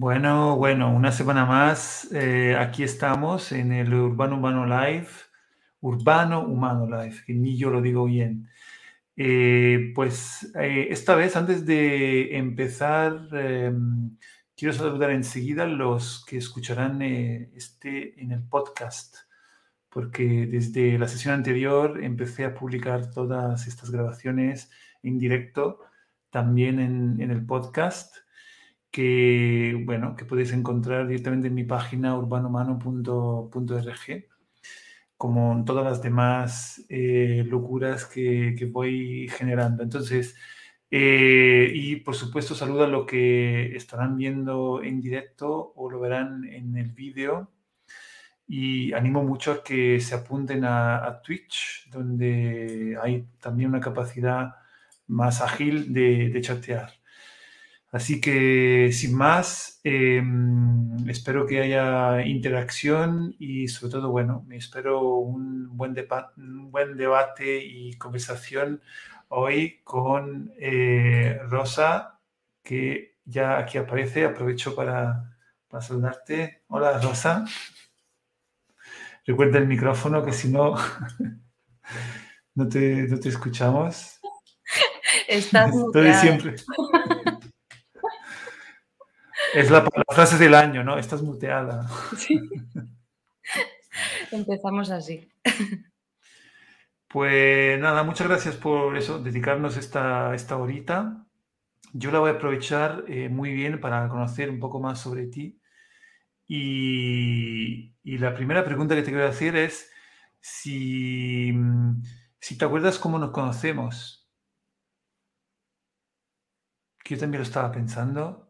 Bueno, bueno, una semana más. eh, aquí estamos en el Urbano Humano Live. Urbano Humano Live, que ni yo lo digo bien. Eh, pues eh, esta vez, antes de empezar, quiero saludar enseguida a los que escucharán este en el podcast, porque desde la sesión anterior empecé a publicar todas estas grabaciones en directo, también en el podcast que, bueno, que podéis encontrar directamente en mi página urbanomano.org, como en todas las demás eh, locuras que, que voy generando. Entonces, eh, y por supuesto, saludo a lo que estarán viendo en directo o lo verán en el vídeo. Y animo mucho a que se apunten a, a Twitch, donde hay también una capacidad más ágil de, de chatear. Así que sin más, eh, espero que haya interacción y sobre todo, bueno, me espero un buen, un buen debate y conversación hoy con eh, Rosa, que ya aquí aparece. Aprovecho para, para saludarte. Hola, Rosa. Recuerda el micrófono que si no, no te, no te escuchamos. Estás Estoy siempre. Es la, la frase del año, ¿no? Estás muteada. Sí. Empezamos así. Pues nada, muchas gracias por eso, dedicarnos esta, esta horita. Yo la voy a aprovechar eh, muy bien para conocer un poco más sobre ti. Y, y la primera pregunta que te quiero hacer es si, si te acuerdas cómo nos conocemos. Que yo también lo estaba pensando.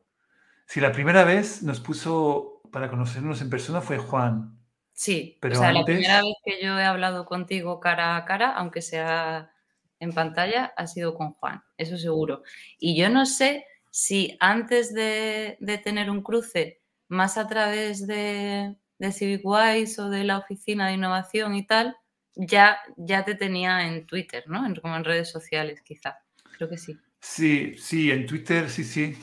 Si la primera vez nos puso para conocernos en persona fue Juan. Sí, Pero o sea, la primera vez que yo he hablado contigo cara a cara, aunque sea en pantalla, ha sido con Juan, eso seguro. Y yo no sé si antes de, de tener un cruce, más a través de, de CivicWise o de la oficina de innovación y tal, ya, ya te tenía en Twitter, ¿no? En- como en redes sociales, quizá. Creo que sí. Sí, sí, en Twitter, sí, sí.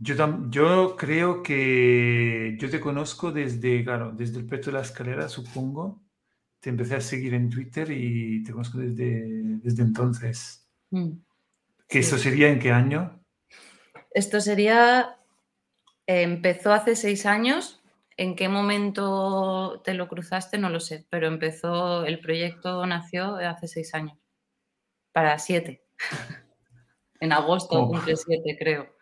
Yo, creo que yo te conozco desde, claro, desde el Preto de la Escalera, supongo. Te empecé a seguir en Twitter y te conozco desde, desde entonces. Mm. ¿Que Sí. eso sería en qué año? Esto sería, eh, empezó hace seis años. ¿En qué momento te lo cruzaste? No lo sé, pero empezó, el proyecto nació hace seis años. Para siete. En agosto Oh. cumple siete, creo.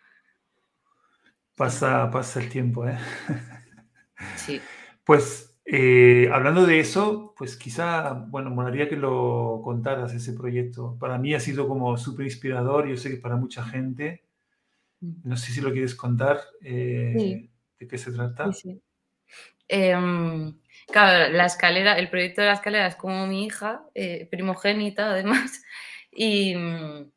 Pasa, pasa el tiempo, ¿eh? Sí. Pues eh, hablando de eso, pues quizá, bueno, molaría que lo contaras ese proyecto. Para mí ha sido como súper inspirador, yo sé que para mucha gente. No sé si lo quieres contar, eh, Sí. de qué se trata. Sí, sí. Em, claro, la escalera, el proyecto de la escalera es como mi hija, eh, primogénita además, y, mm,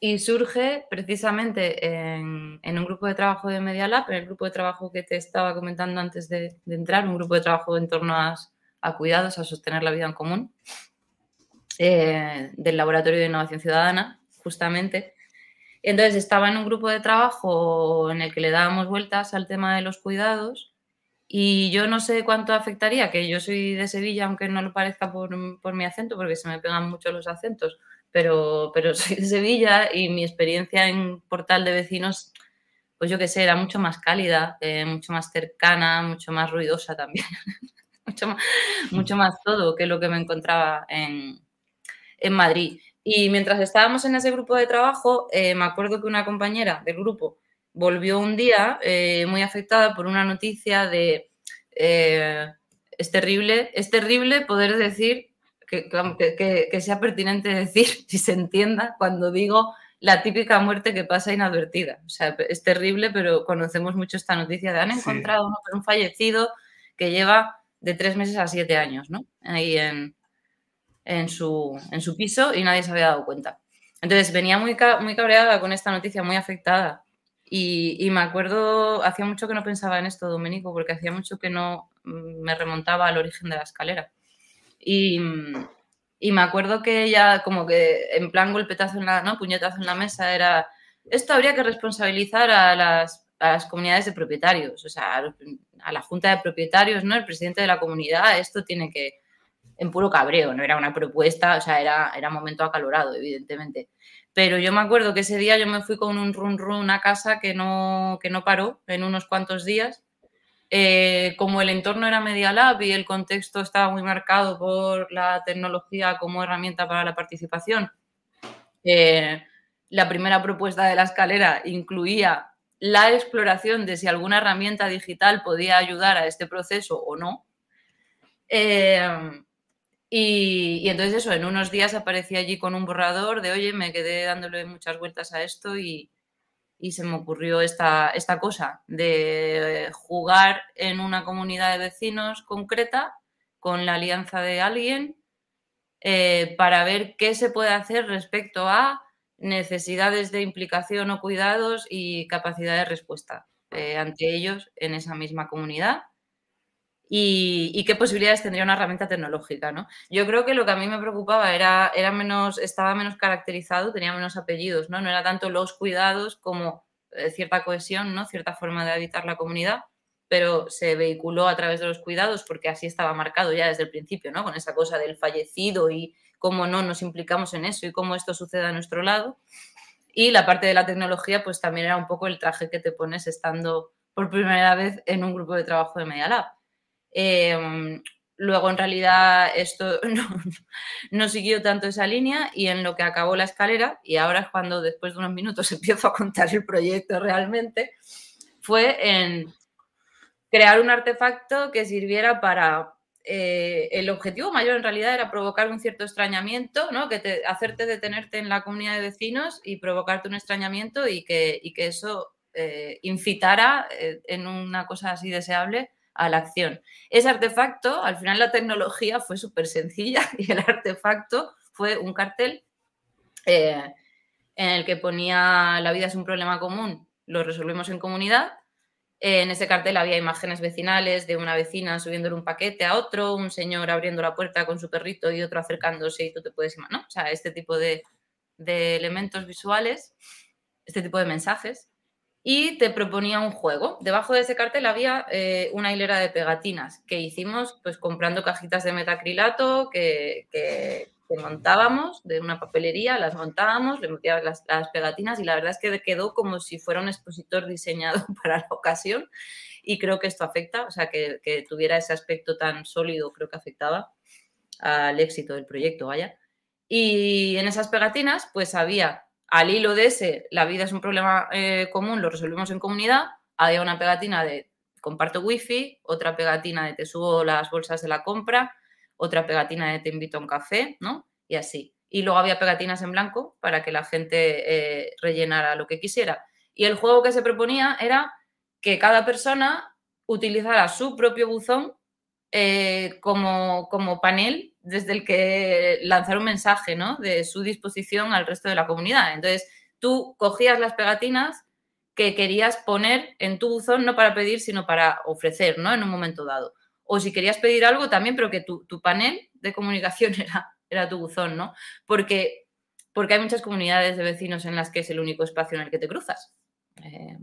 y surge precisamente en, en un grupo de trabajo de Media Lab, en el grupo de trabajo que te estaba comentando antes de, de entrar, un grupo de trabajo en torno a, a cuidados, a sostener la vida en común, eh, del Laboratorio de Innovación Ciudadana, justamente. Entonces estaba en un grupo de trabajo en el que le dábamos vueltas al tema de los cuidados y yo no sé cuánto afectaría, que yo soy de Sevilla, aunque no lo parezca por, por mi acento, porque se me pegan mucho los acentos, pero, pero soy de Sevilla y mi experiencia en portal de vecinos, pues yo qué sé, era mucho más cálida, eh, mucho más cercana, mucho más ruidosa también, mucho, más, mucho más todo que lo que me encontraba en, en Madrid. Y mientras estábamos en ese grupo de trabajo, eh, me acuerdo que una compañera del grupo volvió un día eh, muy afectada por una noticia de es terrible, es terrible poder decir que, que, que, sea pertinente decir, si se entienda, cuando digo la típica muerte que pasa inadvertida. O sea, es terrible, pero conocemos mucho esta noticia de han encontrado sí. ¿no? un fallecido que lleva de tres meses a siete años, ¿no? Ahí en, en, su, en su piso y nadie se había dado cuenta. Entonces venía muy, muy cabreada con esta noticia, muy afectada. Y, y, me acuerdo, hacía mucho que no pensaba en esto, Domenico, porque hacía mucho que no mm, me remontaba al origen de la escalera. Y, y, me acuerdo que ella, como que en plan golpetazo en la, ¿no? puñetazo en la mesa, era, esto habría que responsabilizar a las a las comunidades de propietarios, o sea, a la junta de propietarios, ¿no? El presidente de la comunidad, esto tiene que, en puro cabreo, no era una propuesta, o sea, era, era momento acalorado, evidentemente. Pero yo me acuerdo que ese día yo me fui con un run run a casa que no, que no paró en unos cuantos días. Eh, como el entorno era Media Lab y el contexto estaba muy marcado por la tecnología como herramienta para la participación, eh, la primera propuesta de la escalera incluía la exploración de si alguna herramienta digital podía ayudar a este proceso o no. Eh, y, entonces eso, en unos días aparecí allí con un borrador de, oye, me quedé dándole muchas vueltas a esto y, se me ocurrió esta, esta cosa de jugar en una comunidad de vecinos concreta con la alianza de alguien eh, para ver qué se puede hacer respecto a necesidades de implicación o cuidados y capacidad de respuesta eh, ante ellos en esa misma comunidad. Y, qué posibilidades tendría una herramienta tecnológica, ¿no? Yo creo que lo que a mí me preocupaba era, era menos, estaba menos caracterizado, tenía menos apellidos, ¿no? No era tanto los cuidados como eh, cierta cohesión, ¿no? Cierta forma de habitar la comunidad, pero se vehiculó a través de los cuidados porque así estaba marcado ya desde el principio, ¿no? Con esa cosa del fallecido y cómo no nos implicamos en eso y cómo esto sucede a nuestro lado. Y la parte de la tecnología, pues también era un poco el traje que te pones estando por primera vez en un grupo de trabajo de Media Lab. Em, luego, en realidad, esto no, siguió tanto esa línea y en lo que acabó la escalera, y ahora es cuando después de unos minutos empiezo a contar el proyecto realmente, fue en crear un artefacto que sirviera para... Eh, el objetivo mayor en realidad era provocar un cierto extrañamiento, ¿no? que te, hacerte detenerte en la comunidad de vecinos y provocarte un extrañamiento y que, y que eso eh, incitara eh, en una cosa así deseable a la acción. Ese artefacto, al final la tecnología fue súper sencilla y el artefacto fue un cartel en el que ponía la vida es un problema común, lo resolvemos en comunidad en ese cartel había imágenes vecinales de una vecina subiéndole un paquete a otro, un señor abriendo la puerta con su perrito y otro acercándose y tú te puedes imaginar. O sea, este tipo de, elementos visuales, este tipo de mensajes. Y te proponía un juego. Debajo de ese cartel había eh, una hilera de pegatinas que hicimos pues comprando cajitas de metacrilato que, que, montábamos de una papelería, las montábamos, le metíamos las, las, pegatinas y la verdad es que quedó como si fuera un expositor diseñado para la ocasión y creo que esto afecta, o sea, que, tuviera ese aspecto tan sólido creo que afectaba al éxito del proyecto, vaya. Y en esas pegatinas pues había al hilo de ese, la vida es un problema eh, común, lo resolvemos en comunidad, había una pegatina de comparto wifi, otra pegatina de te subo las bolsas de la compra, otra pegatina de te invito a un café, ¿no? Y así. Y luego había pegatinas en blanco para que la gente eh, rellenara lo que quisiera. Y el juego que se proponía era que cada persona utilizara su propio buzón eh, como, como, panel desde el que lanzar un mensaje ¿no? de su disposición al resto de la comunidad. Entonces, tú cogías las pegatinas que querías poner en tu buzón, no para pedir, sino para ofrecer ¿no? en un momento dado o si querías pedir algo también, pero que tu, panel de comunicación era, era tu buzón, ¿no? Porque, porque hay muchas comunidades de vecinos en las que es el único espacio en el que te cruzas. Eh,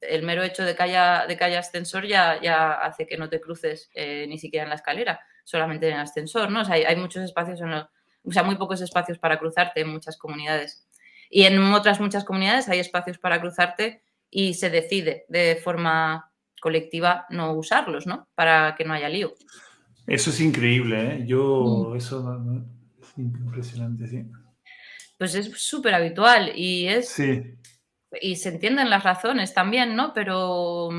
el mero hecho de que haya, de que ascensor ya, ya hace que no te cruces eh, ni siquiera en la escalera, solamente en el ascensor, ¿no? O sea, hay, muchos espacios, en los, o sea, muy pocos espacios para cruzarte en muchas comunidades. Y en otras muchas comunidades hay espacios para cruzarte y se decide de forma colectiva no usarlos, ¿no? Para que no haya lío. Eso es increíble, ¿eh? Yo, mm. eso es impresionante, sí. Pues es súper habitual y es... Sí. Y se entienden las razones también, ¿no? Pero...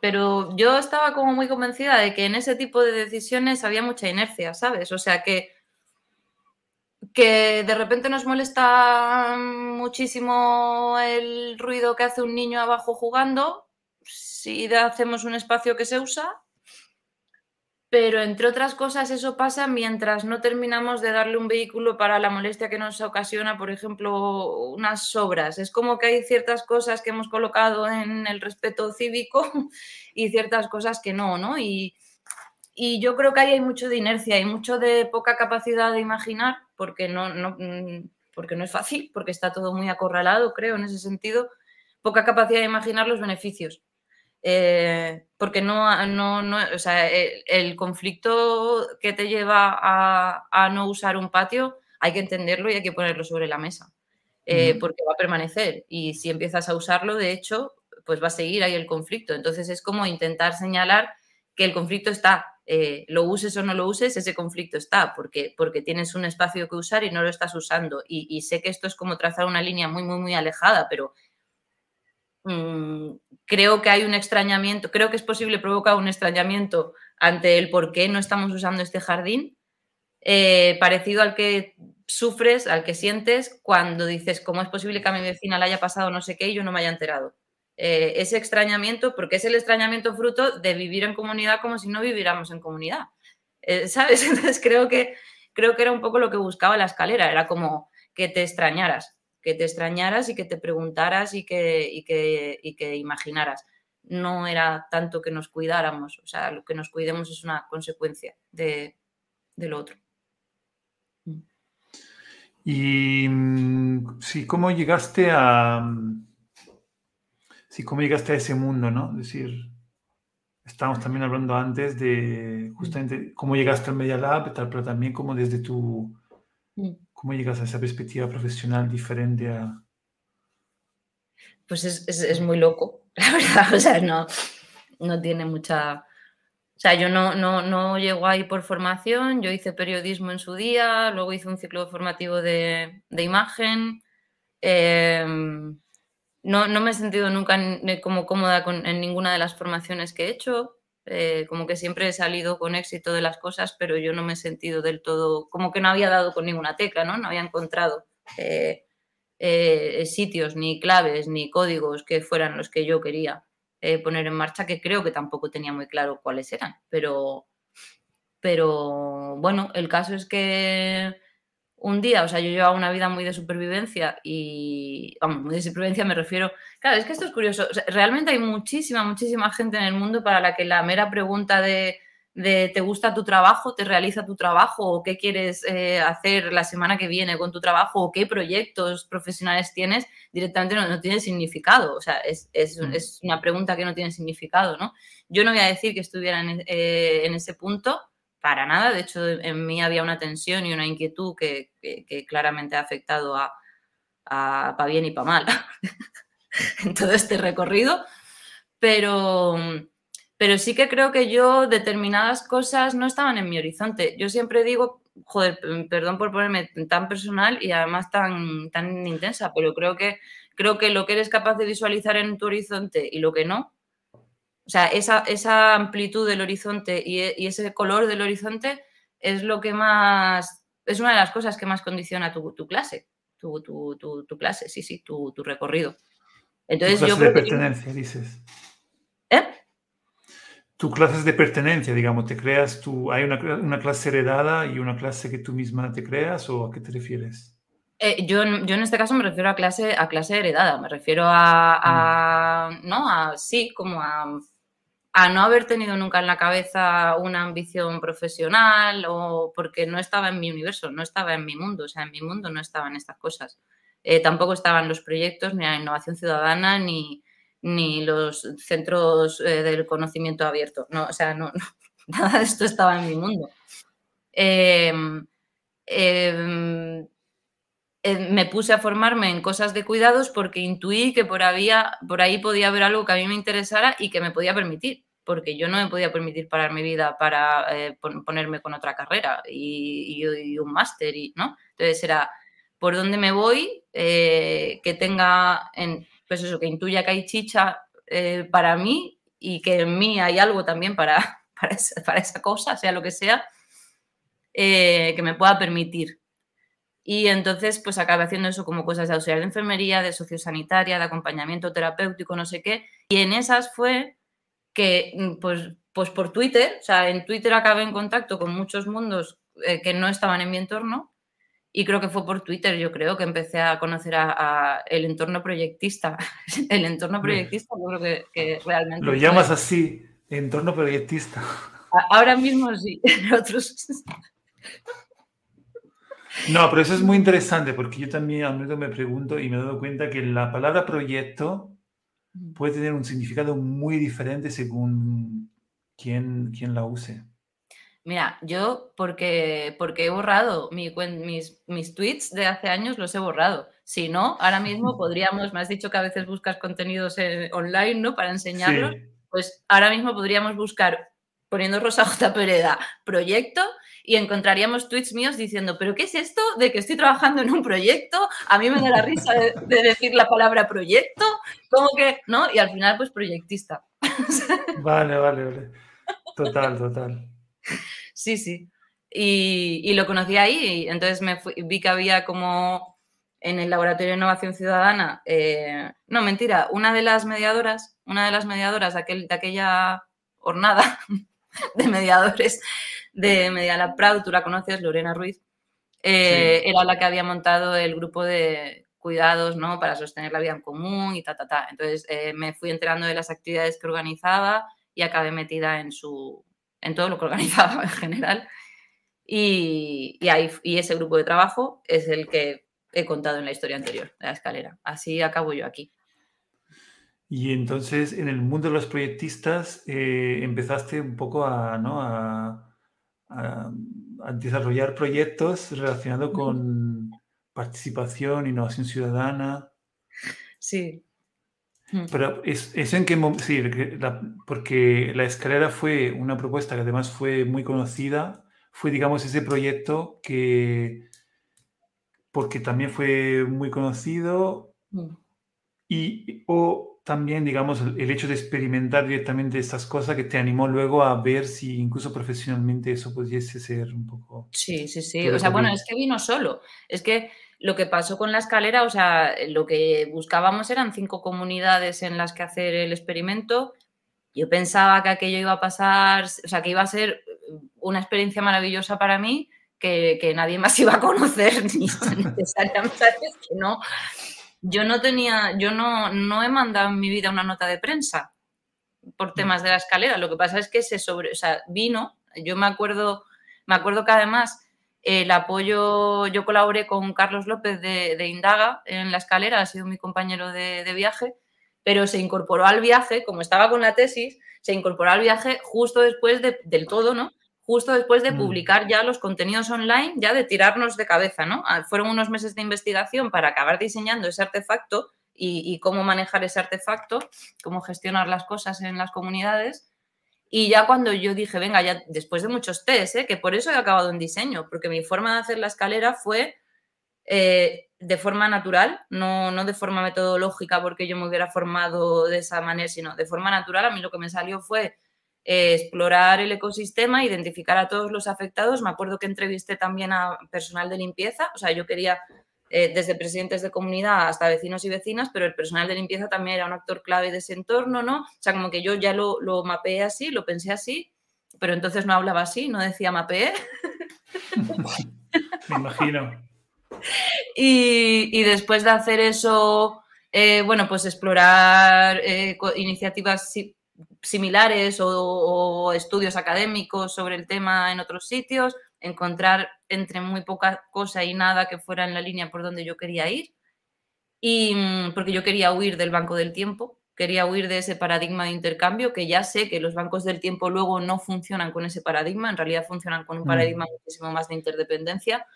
Pero yo estaba como muy convencida de que en ese tipo de decisiones había mucha inercia, ¿sabes? O sea que que de repente nos molesta muchísimo el ruido que hace un niño abajo jugando, si hacemos un espacio que se usa, pero entre otras cosas eso pasa mientras no terminamos de darle un vehículo para la molestia que nos ocasiona, por ejemplo, unas obras. Es como que hay ciertas cosas que hemos colocado en el respeto cívico y ciertas cosas que no, ¿no? Y, yo creo que ahí hay mucho de inercia y mucho de poca capacidad de imaginar, porque no, no, porque no es fácil, porque está todo muy acorralado, creo, en ese sentido poca capacidad de imaginar los beneficios. Eh, porque no, no, no o sea, el, conflicto que te lleva a, no usar un patio hay que entenderlo y hay que ponerlo sobre la mesa, eh, porque va a permanecer. Y si empiezas a usarlo, de hecho, pues va a seguir ahí el conflicto. Entonces es como intentar señalar que el conflicto está, eh, lo uses o no lo uses, ese conflicto está, porque, porque tienes un espacio que usar y no lo estás usando. Y, sé que esto es como trazar una línea muy, muy, muy alejada, pero mm, creo que hay un extrañamiento, creo que es posible provocar un extrañamiento ante el por qué no estamos usando este jardín, eh, parecido al que sufres, al que sientes cuando dices, ¿cómo es posible que a mi vecina le haya pasado no sé qué y yo no me haya enterado? Eh, ese extrañamiento, porque es el extrañamiento fruto de vivir en comunidad como si no viviéramos en comunidad. Eh, ¿Sabes? Entonces creo que, creo que era un poco lo que buscaba la escalera, era como que te extrañaras, que te extrañaras y que te preguntaras y que, que, que imaginaras. No era tanto que nos cuidáramos, o sea, lo que nos cuidemos es una consecuencia de, del otro. Y mm, sí, ¿cómo llegaste a, sí, cómo llegaste a ese mundo, ¿no? Es decir, estábamos también hablando antes de justamente cómo llegaste al Media Lab, pero también cómo desde tu, cómo llegas a esa perspectiva profesional diferente a... Pues es, es, muy loco, la verdad, o sea, no, no tiene mucha... O sea, yo no, no, no llego ahí por formación, yo hice periodismo en su día, luego hice un ciclo formativo de, de imagen. Eh, no, me he sentido nunca como cómoda en ninguna de las formaciones que he hecho. Eh, como que siempre he salido con éxito de las cosas, pero yo no me he sentido del todo, como que no había dado con ninguna tecla, ¿no? No había encontrado eh, eh, sitios, ni claves, ni códigos que fueran los que yo quería poner en marcha, que creo que tampoco tenía muy claro cuáles eran. Pero, pero bueno, el caso es que un día, o sea, yo llevaba una vida muy de supervivencia y, vamos, muy de supervivencia me refiero, claro, es que esto es curioso, realmente hay muchísima, muchísima gente en el mundo para la que la mera pregunta de, ¿te gusta tu trabajo? ¿Te realiza tu trabajo? ¿O qué quieres eh, hacer la semana que viene con tu trabajo? ¿O qué proyectos profesionales tienes? Directamente no, tiene significado, o sea, es, mm. es, una pregunta que no tiene significado, ¿no? Yo no voy a decir que estuviera en, eh, en ese punto, para nada. De hecho, en mí había una tensión y una inquietud que, claramente ha afectado a, para bien y para mal en todo este recorrido. Pero, pero sí que creo que yo determinadas cosas no estaban en mi horizonte. Yo siempre digo, joder, perdón por ponerme tan personal y además tan, tan intensa, pero creo que, creo que lo que eres capaz de visualizar en tu horizonte y lo que no, o sea, esa, amplitud del horizonte y, ese color del horizonte es lo que más, es una de las cosas que más condiciona tu, clase, tu, clase, sí, sí, tu, recorrido. Entonces, tu clase de pertenencia, dices. ¿Eh? Tu clase de pertenencia, digamos, te creas tú, hay una, clase heredada y una clase que tú misma te creas o a qué te refieres? Eh, yo, yo, en este caso me refiero a clase, a clase heredada, me refiero a, a mm. no, a sí, como a a no haber tenido nunca en la cabeza una ambición profesional o porque no estaba en mi universo, no estaba en mi mundo, o sea, en mi mundo no estaban estas cosas. Eh, tampoco estaban los proyectos, ni la innovación ciudadana, ni, ni los centros eh, del conocimiento abierto. No, o sea, no, nada de esto estaba en mi mundo. Em, em, eh, me puse a formarme en cosas de cuidados porque intuí que por, había, por ahí podía haber algo que a mí me interesara y que me podía permitir, porque yo no me podía permitir parar mi vida para eh, ponerme con otra carrera y, un máster, ¿no? Entonces era por dónde me voy, eh, que tenga, en, pues eso, que intuya que hay chicha para mí y que en mí hay algo también para, para esa cosa, sea lo que sea, que me pueda permitir y entonces, pues acabé haciendo eso como cosas de auxiliar de enfermería, de sociosanitaria, de acompañamiento terapéutico, no sé qué. Y en esas fue que, mm, pues, pues por Twitter, o sea, en Twitter acabé en contacto con muchos mundos eh, que no estaban en mi entorno. Y creo que fue por Twitter, yo creo, que empecé a conocer a, el entorno proyectista. el entorno proyectista, yo creo que, que realmente. Lo llamas así, entorno proyectista. Ahora mismo sí, otros. No, pero eso es muy interesante porque yo también a menudo me pregunto y me he dado cuenta que la palabra proyecto puede tener un significado muy diferente según quién, quién la use. Mira, yo porque, porque he borrado mis, mis tweets de hace años, los he borrado. Si no, ahora mismo podríamos, me has dicho que a veces buscas contenidos online, ¿no? Para enseñarlos. Pues ahora mismo podríamos buscar, poniendo Rosa J. Pereda, proyecto, y encontraríamos tweets míos diciendo, pero ¿qué es esto de que estoy trabajando en un proyecto? A mí me da la risa de, decir la palabra proyecto, como que, ¿no? Y al final, pues proyectista. Vale, vale, vale. Total, total. Sí, sí. Y, lo conocí ahí, y entonces me vi que había como en el Laboratorio de Innovación Ciudadana, eh, no, mentira, una de las mediadoras, una de las mediadoras de, aquel, de aquella jornada de mediadores de Medialab Proud, tú la conoces, Lorena Ruiz, eh, era la que había montado el grupo de cuidados, ¿no? Para sostener la vida en común y ta, ta, ta. Entonces eh, me fui enterando de las actividades que organizaba y acabé metida en su, en todo lo que organizaba en general. Y, ahí, y ese grupo de trabajo es el que he contado en la historia anterior de la escalera. Así acabo yo aquí. Y entonces en el mundo de los proyectistas eh, empezaste un poco a, ¿no? a, desarrollar proyectos relacionados con participación, innovación ciudadana. Sí. Pero es, en qué momento, sí, porque la escalera fue una propuesta que además fue muy conocida, fue digamos ese proyecto que, porque también fue muy conocido y o también, digamos, el hecho de experimentar directamente estas cosas que te animó luego a ver si incluso profesionalmente eso pudiese ser un poco... Sí, sí, sí. O sea, bueno, es que vino solo. Es que lo que pasó con la escalera, o sea, lo que buscábamos eran cinco comunidades en las que hacer el experimento. Yo pensaba que aquello iba a pasar, o sea, que iba a ser una experiencia maravillosa para mí, que, que nadie más iba a conocer, ni necesariamente, que no, yo no tenía, yo no, no he mandado en mi vida una nota de prensa por mm. temas de la escalera. Lo que pasa es que se sobre, o sea, vino, yo me acuerdo, me acuerdo que además el apoyo, yo colaboré con Carlos López de, Indaga en la escalera, ha sido mi compañero de, viaje, pero se incorporó al viaje, como estaba con la tesis, se incorporó al viaje justo después del todo, ¿no? Justo después de mm. publicar ya los contenidos online, ya de tirarnos de cabeza, ¿no? Ah, fueron unos meses de investigación para acabar diseñando ese artefacto y, cómo manejar ese artefacto, cómo gestionar las cosas en las comunidades. Y ya cuando yo dije, venga, ya después de muchos test, ¿eh? que por eso he acabado en diseño, porque mi forma de hacer la escalera fue eh, de forma natural, no, no de forma metodológica porque yo me hubiera formado de esa manera, sino de forma natural. A mí lo que me salió fue eh, explorar el ecosistema, identificar a todos los afectados. Me acuerdo que entrevisté también a personal de limpieza, o sea, yo quería eh, desde presidentes de comunidad hasta vecinos y vecinas, pero el personal de limpieza también era un actor clave de ese entorno, ¿no? O sea, como que yo ya lo, lo mapeé así, lo pensé así, pero entonces no hablaba así, no decía mapeé. Me imagino. Y, después de hacer eso, eh, bueno, pues explorar iniciativas similares o, estudios académicos sobre el tema en otros sitios, encontrar entre muy poca cosa y nada que fuera en la línea por donde yo quería ir. Y mm, porque yo quería huir del banco del tiempo, quería huir de ese paradigma de intercambio, que ya sé que los bancos del tiempo luego no funcionan con ese paradigma, en realidad funcionan con un mm. paradigma muchísimo más de interdependencia.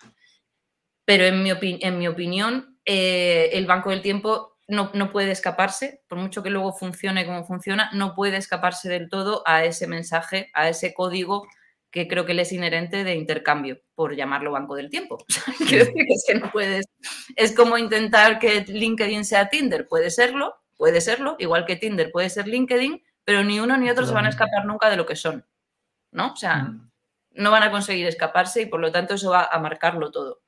Pero en mi, en mi opinión, eh, el banco del tiempo no, puede escaparse, por mucho que luego funcione como funciona, no puede escaparse del todo a ese mensaje, a ese código que creo que le es inherente de intercambio, por llamarlo banco del tiempo. Quiero decir que es que no puedes. Es como intentar que LinkedIn sea Tinder, puede serlo, puede serlo, igual que Tinder puede ser LinkedIn, pero ni uno ni otro se van a escapar nunca de lo que son. ¿No? O sea, mm. no van a conseguir escaparse y por lo tanto eso va a marcarlo todo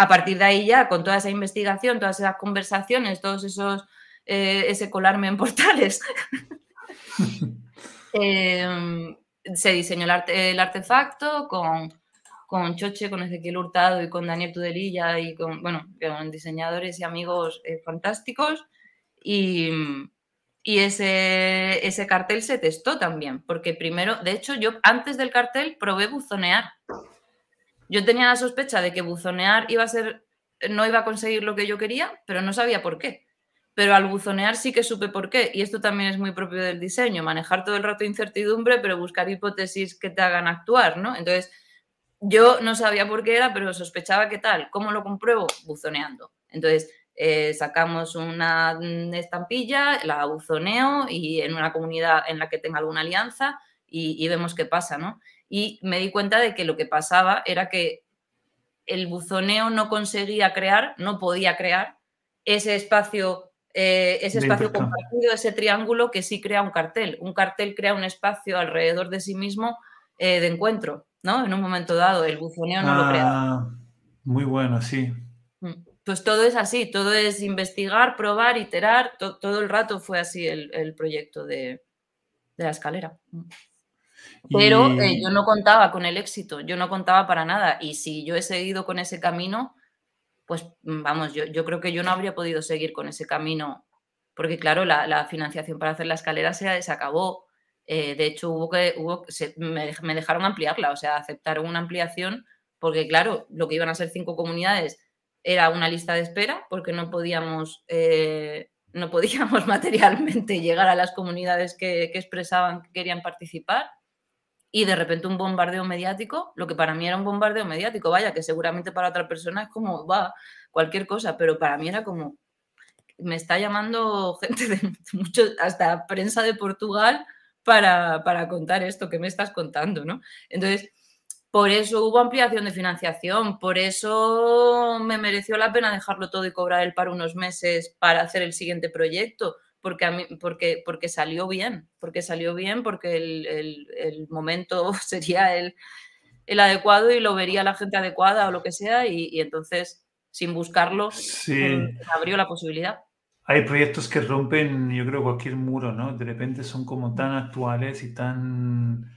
a partir de ahí ya, con toda esa investigación, todas esas conversaciones, todos esos, eh, ese colarme en portales, em, se diseñó el, artefacto con, con, Choche, con Ezequiel Hurtado y con Daniel Tudelilla y con, bueno, con diseñadores y amigos eh, fantásticos. Y, y ese, ese cartel se testó también, porque primero, de hecho, yo antes del cartel probé buzonear yo tenía la sospecha de que buzonear iba a ser, no iba a conseguir lo que yo quería, pero no sabía por qué. pero al buzonear sí que supe por qué. Y esto también es muy propio del diseño, manejar todo el rato incertidumbre, pero buscar hipótesis que te hagan actuar, ¿no? Entonces, yo no sabía por qué era, pero sospechaba que tal. ¿Cómo lo compruebo? Buzoneando. Entonces, eh, sacamos una estampilla, la buzoneo y en una comunidad en la que tenga alguna alianza y, vemos qué pasa, ¿no? Y me di cuenta de que lo que pasaba era que el buzoneo no conseguía crear, no podía crear ese espacio, eh, ese espacio compartido, ese triángulo que sí crea un cartel. Un cartel crea un espacio alrededor de sí mismo eh, de encuentro, ¿no? En un momento dado, el buzoneo no lo crea. Ah, muy bueno, sí. Mm. Pues todo es así, todo es investigar, probar, iterar, todo el rato fue así el, proyecto de, la escalera. Pero eh, yo no contaba con el éxito, yo no contaba para nada. Y si yo he seguido con ese camino, pues mm, vamos, yo, yo creo que yo no habría podido seguir con ese camino, porque claro, la, financiación para hacer la escalera se, se acabó. Eh, de hecho, hubo que, hubo, me, me, dejaron ampliarla, o sea, aceptaron una ampliación, porque claro, lo que iban a ser cinco comunidades era una lista de espera, porque no podíamos, eh, no podíamos materialmente llegar a las comunidades que, que expresaban que querían participar y de repente un bombardeo mediático, lo que para mí era un bombardeo mediático, vaya, que seguramente para otra persona es como, va, cualquier cosa, pero para mí era como, me está llamando gente de mucho, hasta prensa de Portugal para, para contar esto que me estás contando, ¿no? Entonces, por eso hubo ampliación de financiación, por eso me mereció la pena dejarlo todo y cobrar el paro unos meses para hacer el siguiente proyecto, porque, a mí, porque, porque salió bien, porque salió bien, porque el, momento sería el, adecuado y lo vería la gente adecuada o lo que sea, y, entonces, sin buscarlo, abrió la posibilidad. Hay proyectos que rompen, yo creo, cualquier muro, ¿no? De repente son como tan actuales y tan,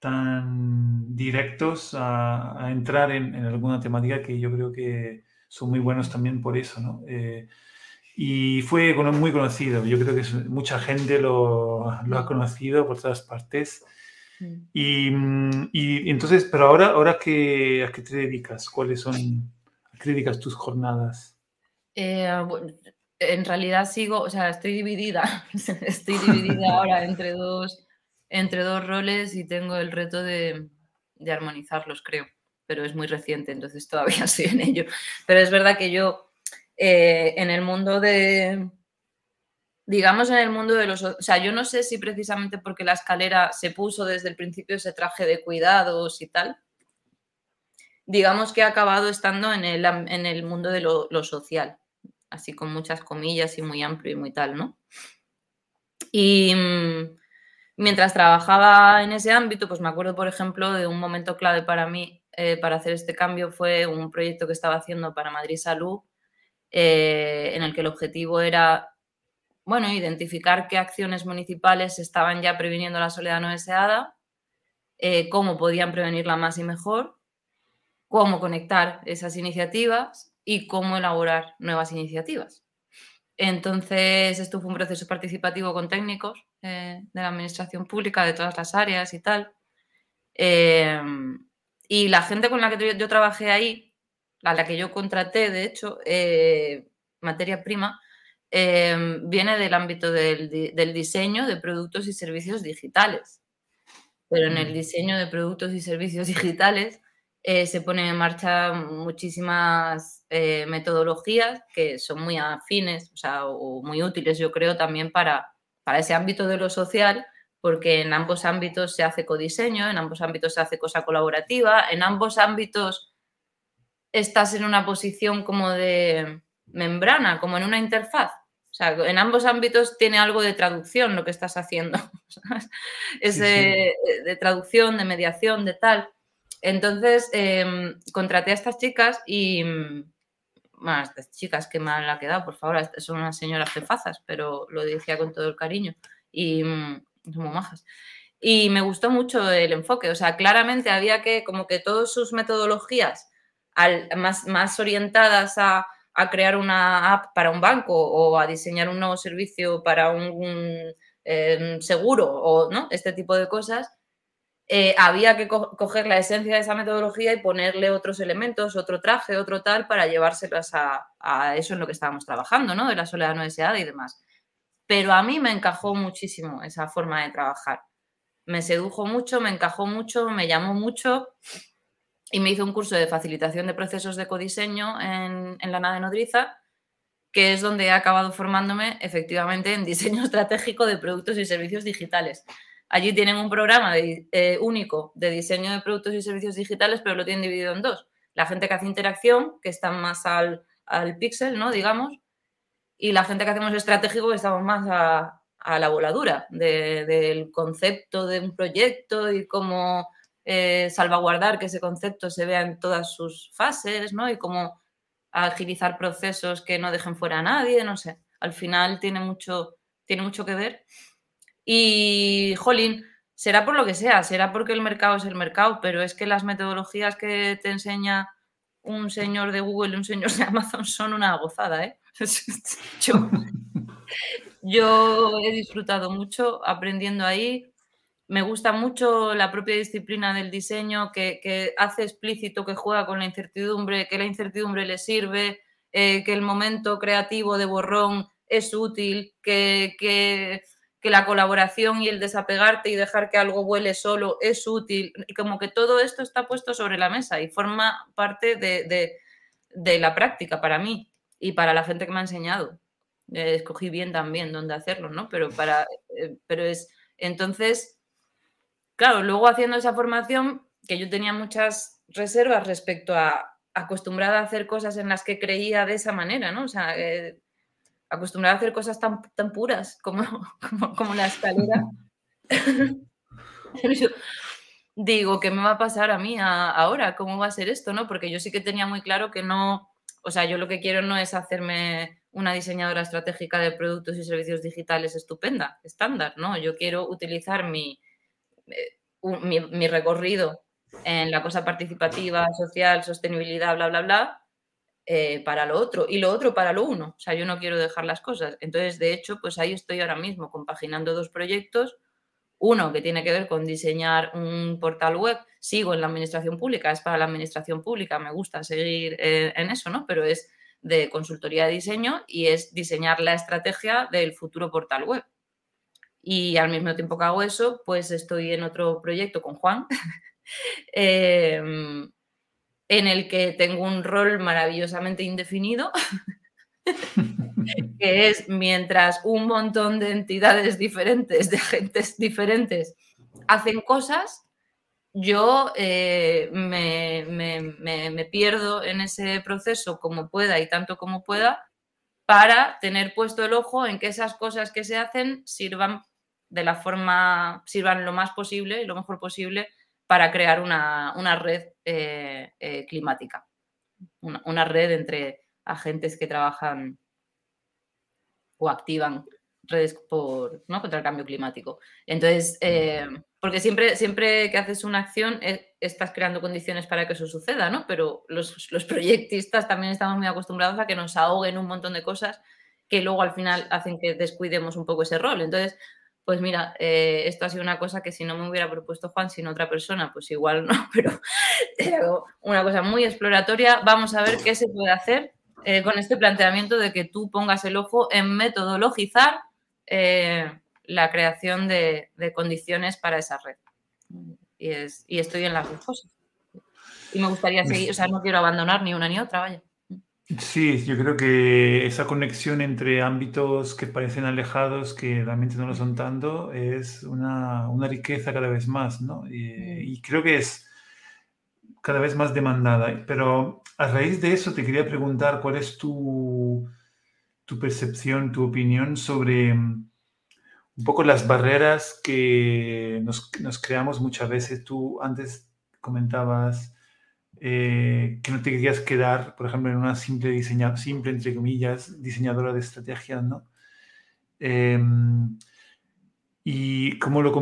tan directos a, entrar en, alguna temática que yo creo que son muy buenos también por eso, ¿no? Eh, y fue muy conocido. Yo creo que mucha gente lo, lo, ha conocido por todas partes. Mm. Y, mm, y, entonces, pero ahora, ahora qué, ¿a qué te dedicas? ¿Cuáles son, a qué dedicas tus jornadas? Eh, en realidad sigo, o sea, estoy dividida. estoy dividida ahora entre dos, entre dos roles y tengo el reto de, de armonizarlos, creo. Pero es muy reciente, entonces todavía estoy en ello. Pero es verdad que yo eh, en el mundo de, digamos, en el mundo de los... O sea, yo no sé si precisamente porque la escalera se puso desde el principio ese traje de cuidados y tal, digamos que ha acabado estando en el, en el mundo de lo, social, así con muchas comillas y muy amplio y muy tal, ¿no? Y mm, mientras trabajaba en ese ámbito, pues me acuerdo, por ejemplo, de un momento clave para mí eh, para hacer este cambio fue un proyecto que estaba haciendo para Madrid Salud, eh, en el que el objetivo era, bueno, identificar qué acciones municipales estaban ya previniendo la soledad no deseada, eh, cómo podían prevenirla más y mejor, cómo conectar esas iniciativas y cómo elaborar nuevas iniciativas. Entonces, esto fue un proceso participativo con técnicos eh, de la administración pública de todas las áreas y tal. y la gente con la que yo trabajé ahí a la que yo contraté, de hecho, eh, materia prima, eh, viene del ámbito del, diseño de productos y servicios digitales. Pero en el mm. diseño de productos y servicios digitales eh, se ponen en marcha muchísimas metodologías que son muy afines, o, sea, o muy útiles, yo creo, también para, para ese ámbito de lo social, porque en ambos ámbitos se hace codiseño, en ambos ámbitos se hace cosa colaborativa, en ambos ámbitos estás en una posición como de membrana, como en una interfaz. O sea, en ambos ámbitos tiene algo de traducción lo que estás haciendo. Es de, traducción, de mediación, de tal. Entonces, em, contraté a estas chicas y... Bueno, estas chicas que mal ha quedado, por favor, son unas señoras jefazas, pero lo decía con todo el cariño y mm, son muy majas. Y me gustó mucho el enfoque, o sea, claramente había que, como que todas sus metodologías más, más orientadas a, crear una app para un banco o a diseñar un nuevo servicio para un, em, seguro o ¿no? este tipo de cosas, eh, había que coger la esencia de esa metodología y ponerle otros elementos, otro traje, otro tal, para llevárselas a, eso en lo que estábamos trabajando, ¿no? De la soledad no deseada y demás. Pero a mí me encajó muchísimo esa forma de trabajar. Me sedujo mucho, me encajó mucho, me llamó mucho y me hizo un curso de facilitación de procesos de codiseño en, en la nave nodriza, que es donde he acabado formándome efectivamente en diseño estratégico de productos y servicios digitales Allí tienen un programa eh, único de diseño de productos y servicios digitales, pero lo tienen dividido en dos. La gente que hace interacción, que está más al, al pixel, ¿no? Digamos, y la gente que hacemos estratégico, que estamos más a, la voladura del concepto de un proyecto y cómo eh, salvaguardar que ese concepto se vea en todas sus fases, ¿no? Y cómo agilizar procesos que no dejen fuera a nadie, no sé. Al final tiene mucho, tiene mucho que ver. Y, jolín, será por lo que sea, será porque el mercado es el mercado, pero es que las metodologías que te enseña un señor de Google y un señor de Amazon son una gozada, ¿eh? yo, he disfrutado mucho aprendiendo ahí. Me gusta mucho la propia disciplina del diseño que, hace explícito que juega con la incertidumbre, que la incertidumbre le sirve, eh, que el momento creativo de borrón es útil, que, que que la colaboración y el desapegarte y dejar que algo vuele solo es útil, y como que todo esto está puesto sobre la mesa y forma parte de, la práctica para mí y para la gente que me ha enseñado. Eh, escogí bien también dónde hacerlo, ¿no? Pero, para, eh, pero es, entonces, claro, luego haciendo esa formación, que yo tenía muchas reservas respecto a acostumbrada a hacer cosas en las que creía de esa manera, ¿no? O sea, eh, acostumbrada a hacer cosas tan, tan puras como, como, la escalera. digo, ¿qué me va a pasar a mí ahora? ¿Cómo va a ser esto? ¿no? Porque yo sí que tenía muy claro que no, o sea, yo lo que quiero no es hacerme una diseñadora estratégica de productos y servicios digitales estupenda, estándar, ¿no? Yo quiero utilizar mi, mi, mi recorrido en la cosa participativa, social, sostenibilidad, bla, bla, bla, eh, para lo otro y lo otro para lo uno. O sea, yo no quiero dejar las cosas. Entonces, de hecho, pues ahí estoy ahora mismo compaginando dos proyectos. Uno que tiene que ver con diseñar un portal web. Sigo en la administración pública, es para la administración pública, me gusta seguir eh, en eso, ¿no? Pero es de consultoría de diseño y es diseñar la estrategia del futuro portal web. Y al mismo tiempo que hago eso, pues estoy en otro proyecto con Juan, em, en el que tengo un rol maravillosamente indefinido, que es mientras un montón de entidades diferentes, de agentes diferentes, hacen cosas, yo eh, me, pierdo en ese proceso como pueda y tanto como pueda para tener puesto el ojo en que esas cosas que se hacen sirvan de la forma, sirvan lo más posible y lo mejor posible para crear una, red eh, eh, climática, una, red entre agentes que trabajan o activan redes por, ¿no? contra el cambio climático. Entonces, eh, porque siempre, siempre que haces una acción estás creando condiciones para que eso suceda, ¿no? Pero los, los, proyectistas también estamos muy acostumbrados a que nos ahoguen un montón de cosas que luego al final hacen que descuidemos un poco ese rol. Entonces, pues mira, eh, esto ha sido una cosa que si no me hubiera propuesto Juan, sino otra persona, pues igual no, pero una cosa muy exploratoria. Vamos a ver qué se puede hacer eh, con este planteamiento de que tú pongas el ojo en metodologizar eh, la creación de, condiciones para esa red. Y, y estoy en las dos cosas. Y me gustaría seguir, o sea, no quiero abandonar ni una ni otra, vaya. Sí, yo creo que esa conexión entre ámbitos que parecen alejados, que realmente no lo son tanto, es una, riqueza cada vez más, ¿no? Y, mm. creo que es cada vez más demandada. Pero a raíz de eso te quería preguntar cuál es tu, tu percepción, tu opinión sobre mm, un poco las barreras que nos, nos creamos muchas veces. Tú antes comentabas eh, que no te querías quedar, por ejemplo, en una simple diseñadora, simple, entre comillas, diseñadora de estrategias, ¿no? Em, y cómo lo,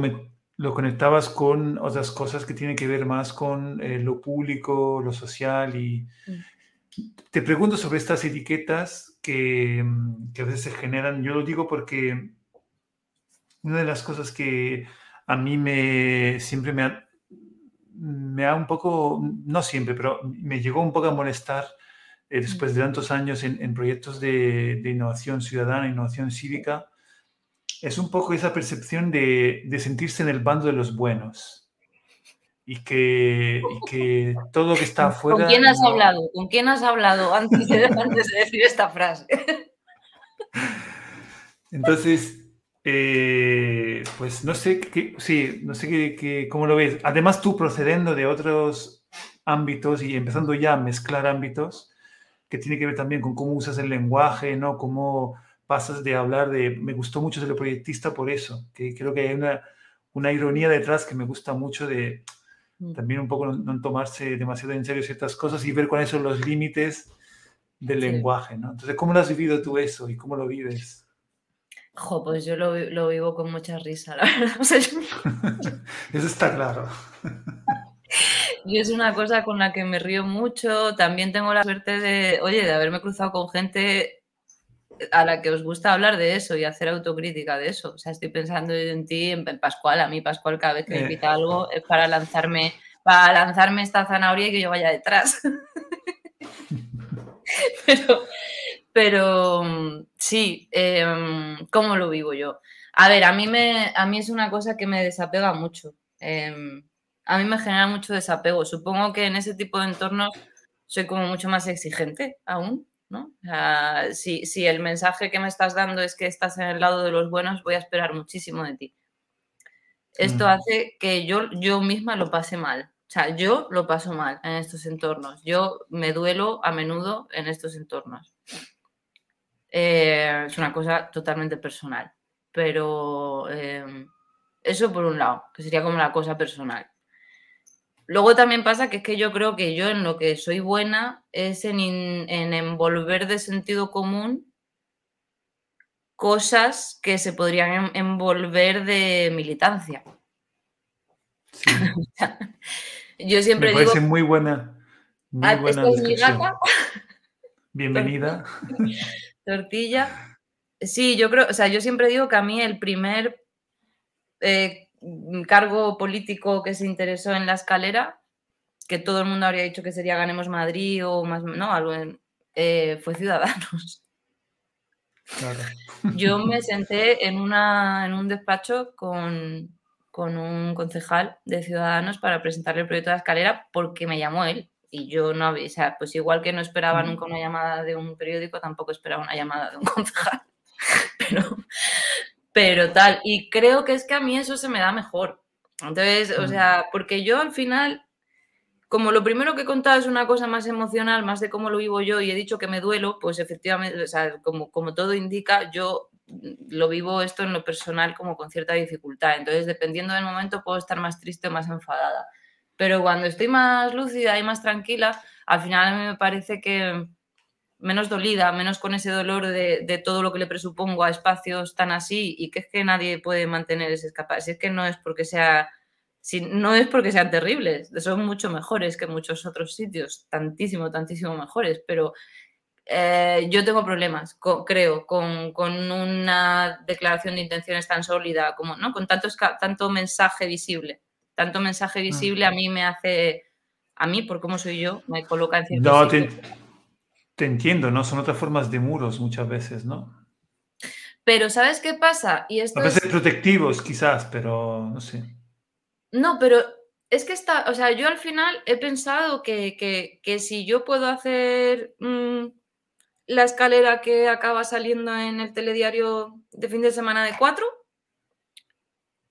lo, conectabas con otras cosas que tienen que ver más con eh, lo público, lo social y... Mm. Te pregunto sobre estas etiquetas que, que a veces se generan. Yo lo digo porque una de las cosas que a mí me, siempre me ha me ha un poco, no siempre, pero me llegó un poco a molestar eh, después de tantos años en, proyectos de, innovación ciudadana, innovación cívica, es un poco esa percepción de, sentirse en el bando de los buenos. Y que, que todo lo que está afuera... ¿Con quién has hablado? ¿Con quién has hablado antes de, antes de decir esta frase? Entonces, eh, pues no sé, qué, sí, no sé qué, cómo lo ves. Además, tú procediendo de otros ámbitos y empezando ya a mezclar ámbitos, que tiene que ver también con cómo usas el lenguaje, ¿no? Cómo pasas de hablar de... Me gustó mucho ser proyectista por eso, que creo que hay una, una ironía detrás que me gusta mucho de mm. también un poco no, tomarse demasiado en serio ciertas cosas y ver cuáles son los límites del lenguaje, ¿no? Entonces, ¿cómo lo has vivido tú eso y cómo lo vives? Jo, pues yo lo, vivo con mucha risa, la verdad. Eso está claro. Yo es una cosa con la que me río mucho. También tengo la suerte de, oye, de haberme cruzado con gente a la que os gusta hablar de eso y hacer autocrítica de eso. O sea, estoy pensando en ti, en Pascual. A mí, Pascual, cada vez que me eh. invita algo es para lanzarme, para lanzarme esta zanahoria y que yo vaya detrás. Pero pero mm, sí, em, ¿cómo lo vivo yo? A ver, a mí, me, a mí es una cosa que me desapega mucho. Em, a mí me genera mucho desapego. Supongo que en ese tipo de entornos soy como mucho más exigente aún, ¿no? si, si, el mensaje que me estás dando es que estás en el lado de los buenos, voy a esperar muchísimo de ti. Esto mm. hace que yo, yo misma lo pase mal. O sea, yo lo paso mal en estos entornos. Yo me duelo a menudo en estos entornos. Eh, es una cosa totalmente personal. Pero em, eso por un lado, que sería como la cosa personal. Luego también pasa que es que yo creo que yo en lo que soy buena es en, envolver de sentido común cosas que se podrían envolver de militancia. yo siempre Me parece muy buena. Muy ah, buena Bienvenida. Tortilla. Sí, yo creo, o sea, yo siempre digo que a mí el primer eh, cargo político que se interesó en la escalera, que todo el mundo habría dicho que sería Ganemos Madrid o más, no, algo, eh, fue Ciudadanos. Yo me senté en, una, en un despacho con, con un concejal de Ciudadanos para presentarle el proyecto de la escalera porque me llamó él y yo no había, o sea, pues igual que no esperaba nunca una llamada de un periódico, tampoco esperaba una llamada de un concejal. Pero, pero tal, y creo que es que a mí eso se me da mejor. Entonces, o sea, porque yo al final, como lo primero que he contado es una cosa más emocional, más de cómo lo vivo yo, y he dicho que me duelo, pues efectivamente, o sea, como, como todo indica, yo lo vivo esto en lo personal como con cierta dificultad. Entonces, dependiendo del momento, puedo estar más triste o más enfadada. Pero cuando estoy más lúcida y más tranquila, al final a mí me parece que menos dolida, menos con ese dolor de, todo lo que le presupongo a espacios tan así y que es que nadie puede mantener ese escapar. Si es que no es porque sea, si, no es porque sean terribles, son mucho mejores que muchos otros sitios, tantísimo, tantísimo mejores, pero eh, yo tengo problemas, creo, con, una declaración de intenciones tan sólida como, ¿no? Con tanto, tanto mensaje visible tanto mensaje visible a mí me hace, a mí, por cómo soy yo, me coloca en cierto No, te, te, entiendo, ¿no? Son otras formas de muros muchas veces, ¿no? Pero ¿sabes qué pasa? Y esto a veces protectivos quizás, pero no sé. No, pero es que está, o sea, yo al final he pensado que, si yo puedo hacer mm, la escalera que acaba saliendo en el telediario de fin de semana de cuatro,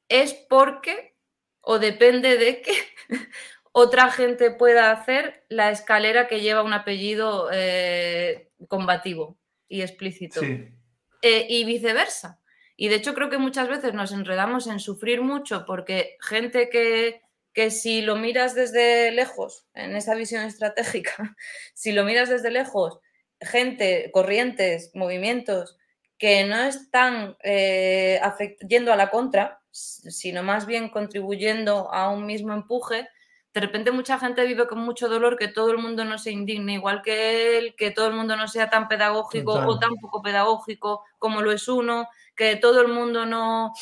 es porque o depende de que otra gente pueda hacer la escalera que lleva un apellido eh, combativo y explícito. Eh, y viceversa. Y de hecho creo que muchas veces nos enredamos en sufrir mucho porque gente que, que si lo miras desde lejos, en esa visión estratégica, si lo miras desde lejos, gente, corrientes, movimientos que no están eh, yendo a la contra, sino más bien contribuyendo a un mismo empuje, de repente mucha gente vive con mucho dolor que todo el mundo no se indigne igual que él, que todo el mundo no sea tan pedagógico o tan poco pedagógico como lo es uno, que todo el mundo no,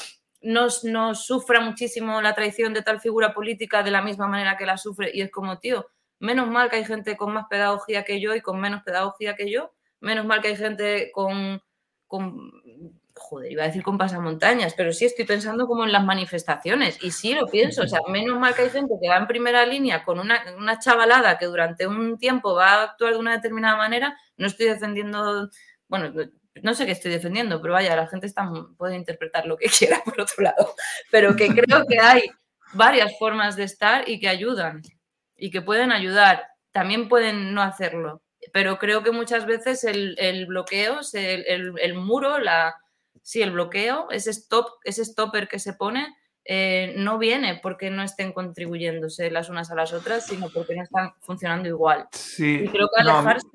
no, no sufra muchísimo la traición de tal figura política de la misma manera que la sufre. Y es como, tío, menos mal que hay gente con más pedagogía que yo y con menos pedagogía que yo. Menos mal que hay gente con, con joder, iba a decir con pasamontañas, pero sí estoy pensando como en las manifestaciones y sí lo pienso, o sea, menos mal que hay gente que va en primera línea con una, una chavalada que durante un tiempo va a actuar de una determinada manera, no estoy defendiendo, bueno, no sé qué estoy defendiendo, pero vaya, la gente está, puede interpretar lo que quiera por otro lado, pero que creo que hay varias formas de estar y que ayudan y que pueden ayudar, también pueden no hacerlo, pero creo que muchas veces el, bloqueo, el muro, la si el bloqueo, ese stop, ese stopper que se pone, eh, no viene porque no estén contribuyéndose las unas a las otras, sino porque no están funcionando igual. Sí, y creo que alejarse,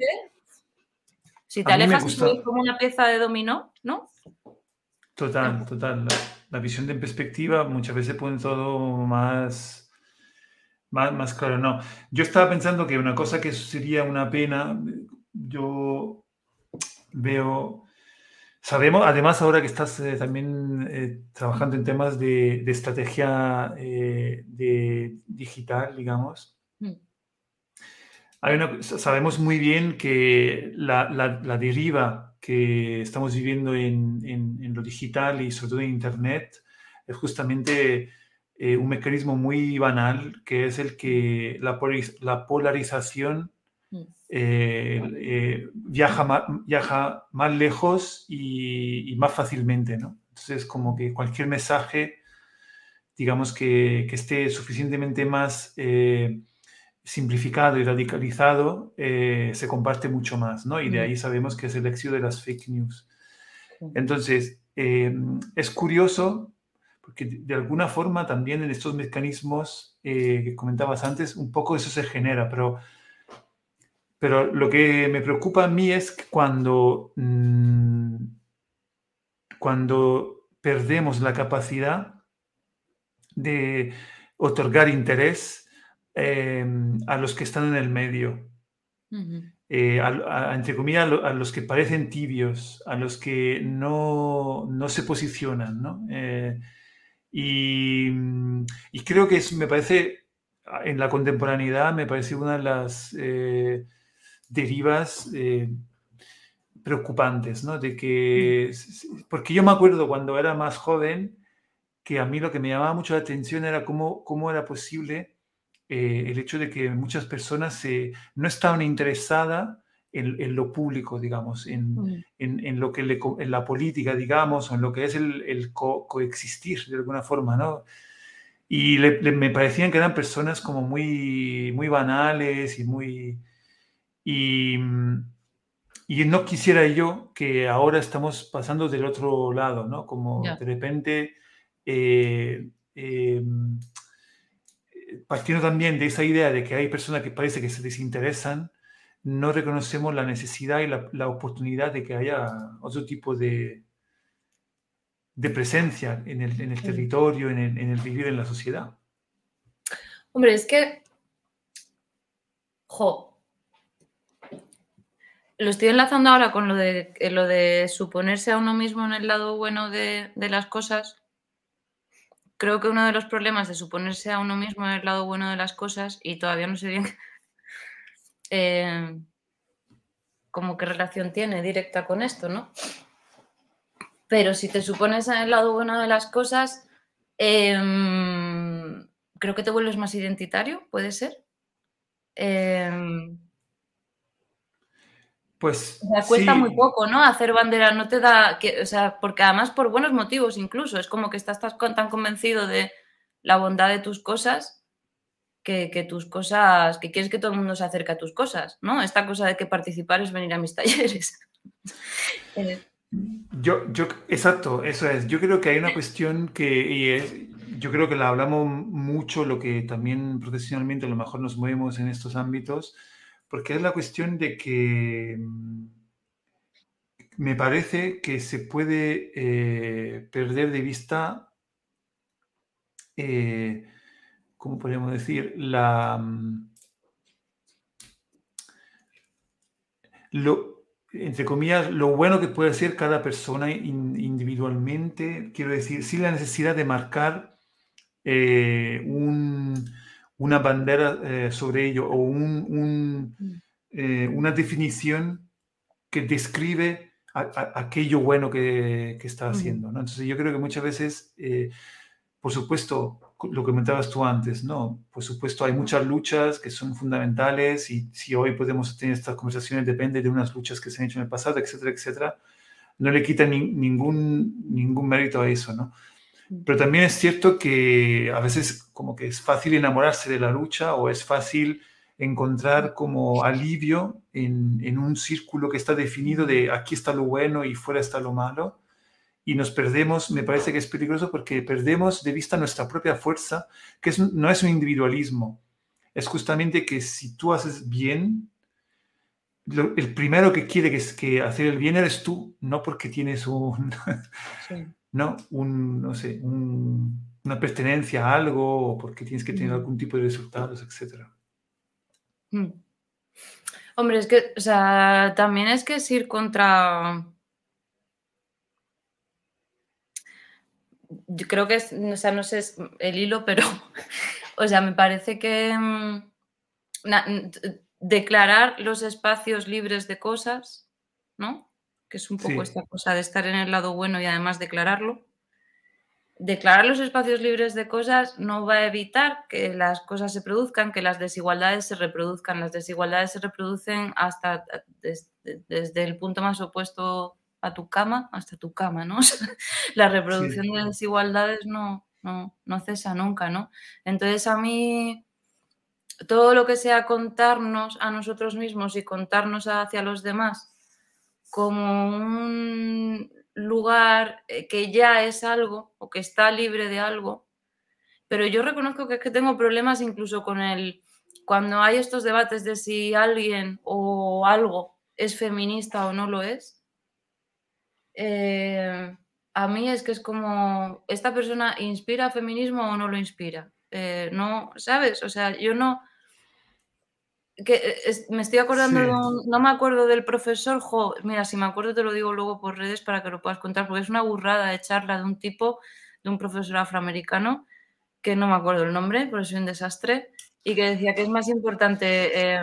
si te alejas es como una pieza de dominó, ¿no? Total, total. La, visión de perspectiva muchas veces pone todo más, más, más claro. No, yo estaba pensando que una cosa que sería una pena, yo veo Sabemos, además, ahora que estás eh, también eh, trabajando en temas de, estrategia eh, de digital, digamos, mm. sabemos muy bien que la, deriva que estamos viviendo en, lo digital y sobre todo en Internet es justamente un mecanismo muy banal, que es el que la, la polarización eh, eh, viaja, más, viaja más lejos y, más fácilmente, ¿no? Entonces, como que cualquier mensaje, digamos que, que esté suficientemente más eh, simplificado y radicalizado, se comparte mucho más, ¿no? Y de ahí sabemos que es el éxito de las fake news. Entonces, es curioso porque de alguna forma también en estos mecanismos que comentabas antes, un poco eso se genera, pero pero lo que me preocupa a mí es cuando, mm, cuando perdemos la capacidad de otorgar interés em, a los que están en el medio. Eh, entre comillas, a, los que parecen tibios, a los que no, se posicionan. ¿no? Eh, y, y, creo que es, me parece, en la contemporaneidad, me parece una de las eh, derivas eh, preocupantes, ¿no? De que, porque yo me acuerdo cuando era más joven que a mí lo que me llamaba mucho la atención era cómo, cómo era posible eh, el hecho de que muchas personas no estaban interesadas en, lo público, digamos, en, mm. en, lo que en la política, digamos, o en lo que es el, coexistir de alguna forma, ¿no? Y me parecían que eran personas como muy, muy banales y muy, y, y, no quisiera yo que ahora estamos pasando del otro lado, ¿no? Como de repente, eh, em, partiendo también de esa idea de que hay personas que parece que se desinteresan, no reconocemos la necesidad y la, oportunidad de que haya otro tipo de, de presencia en el, en el territorio, en el, en el, vivir en la sociedad. Hombre, es que, jo, lo estoy enlazando ahora con lo de, eh, lo de suponerse a uno mismo en el lado bueno de, las cosas. Creo que uno de los problemas de suponerse a uno mismo en el lado bueno de las cosas, y todavía no sé bien eh, qué relación tiene directa con esto, ¿no? Pero si te supones en el lado bueno de las cosas, em, creo que te vuelves más identitario, puede ser. Em, pues. O cuesta muy poco, ¿no? Hacer bandera no te da. Que, o sea, porque además por buenos motivos incluso. Es como que estás tan convencido de la bondad de tus cosas que, tus cosas. que quieres que todo el mundo se acerque a tus cosas, ¿no? Esta cosa de que participar es venir a mis talleres. Eh. yo, yo, exacto, eso es. Yo creo que hay una cuestión que. yo creo que la hablamos mucho, lo que también profesionalmente a lo mejor nos movemos en estos ámbitos porque es la cuestión de que mm, me parece que se puede eh, perder de vista, eh, ¿cómo podemos decir? La, mm, lo, entre comillas, lo bueno que puede ser cada persona individual individualmente, quiero decir, sin la necesidad de marcar eh, una bandera eh, sobre ello o un, mm. una definición que describe aquello bueno que, que está haciendo. ¿no? Entonces yo creo que muchas veces, por supuesto, lo que comentabas tú antes, ¿no? Por supuesto, hay muchas luchas que son fundamentales y si hoy podemos tener estas conversaciones depende de unas luchas que se han hecho en el pasado, etcétera, etcétera. No le quita ningún, ningún mérito a eso, ¿no? Pero también es cierto que a veces como que es fácil enamorarse de la lucha o es fácil encontrar como alivio en, en un círculo que está definido de aquí está lo bueno y fuera está lo malo. Y nos perdemos, me parece que es peligroso porque perdemos de vista nuestra propia fuerza, que no es un individualismo, es justamente que si tú haces bien, el primero que quiere que, que, hacer el bien eres tú, no porque tienes un, no, un, no sé, una pertenencia a algo o porque tienes que tener algún tipo de resultados, etc. Hmm. Hombre, es que, o sea, también es que es ir contra yo creo que es, o sea, no sé el hilo, pero, o sea, me parece que mm, declarar los espacios libres de cosas, ¿no? Que es un poco esta cosa de estar en el lado bueno y además declararlo. Declarar los espacios libres de cosas no va a evitar que las cosas se produzcan, que las desigualdades se reproduzcan. Las desigualdades se reproducen hasta desde el punto más opuesto a tu cama hasta tu cama, ¿no? la reproducción de desigualdades no, no, no cesa nunca, ¿no? Entonces a mí todo lo que sea contarnos a nosotros mismos y contarnos hacia los demás como un lugar eh, que ya es algo o que está libre de algo, pero yo reconozco que es que tengo problemas incluso con el cuando hay estos debates de si alguien o algo es feminista o no lo es, eh, a mí es que es como, ¿esta persona inspira feminismo o no lo inspira? Eh, no, ¿sabes? O sea, yo no... Que eh, me estoy acordando, no me acuerdo del profesor, jo, mira, si me acuerdo te lo digo luego por redes para que lo puedas contar, porque es una burrada de charla de un tipo, de un profesor afroamericano, que no me acuerdo el nombre, porque soy un desastre, y que decía que es más importante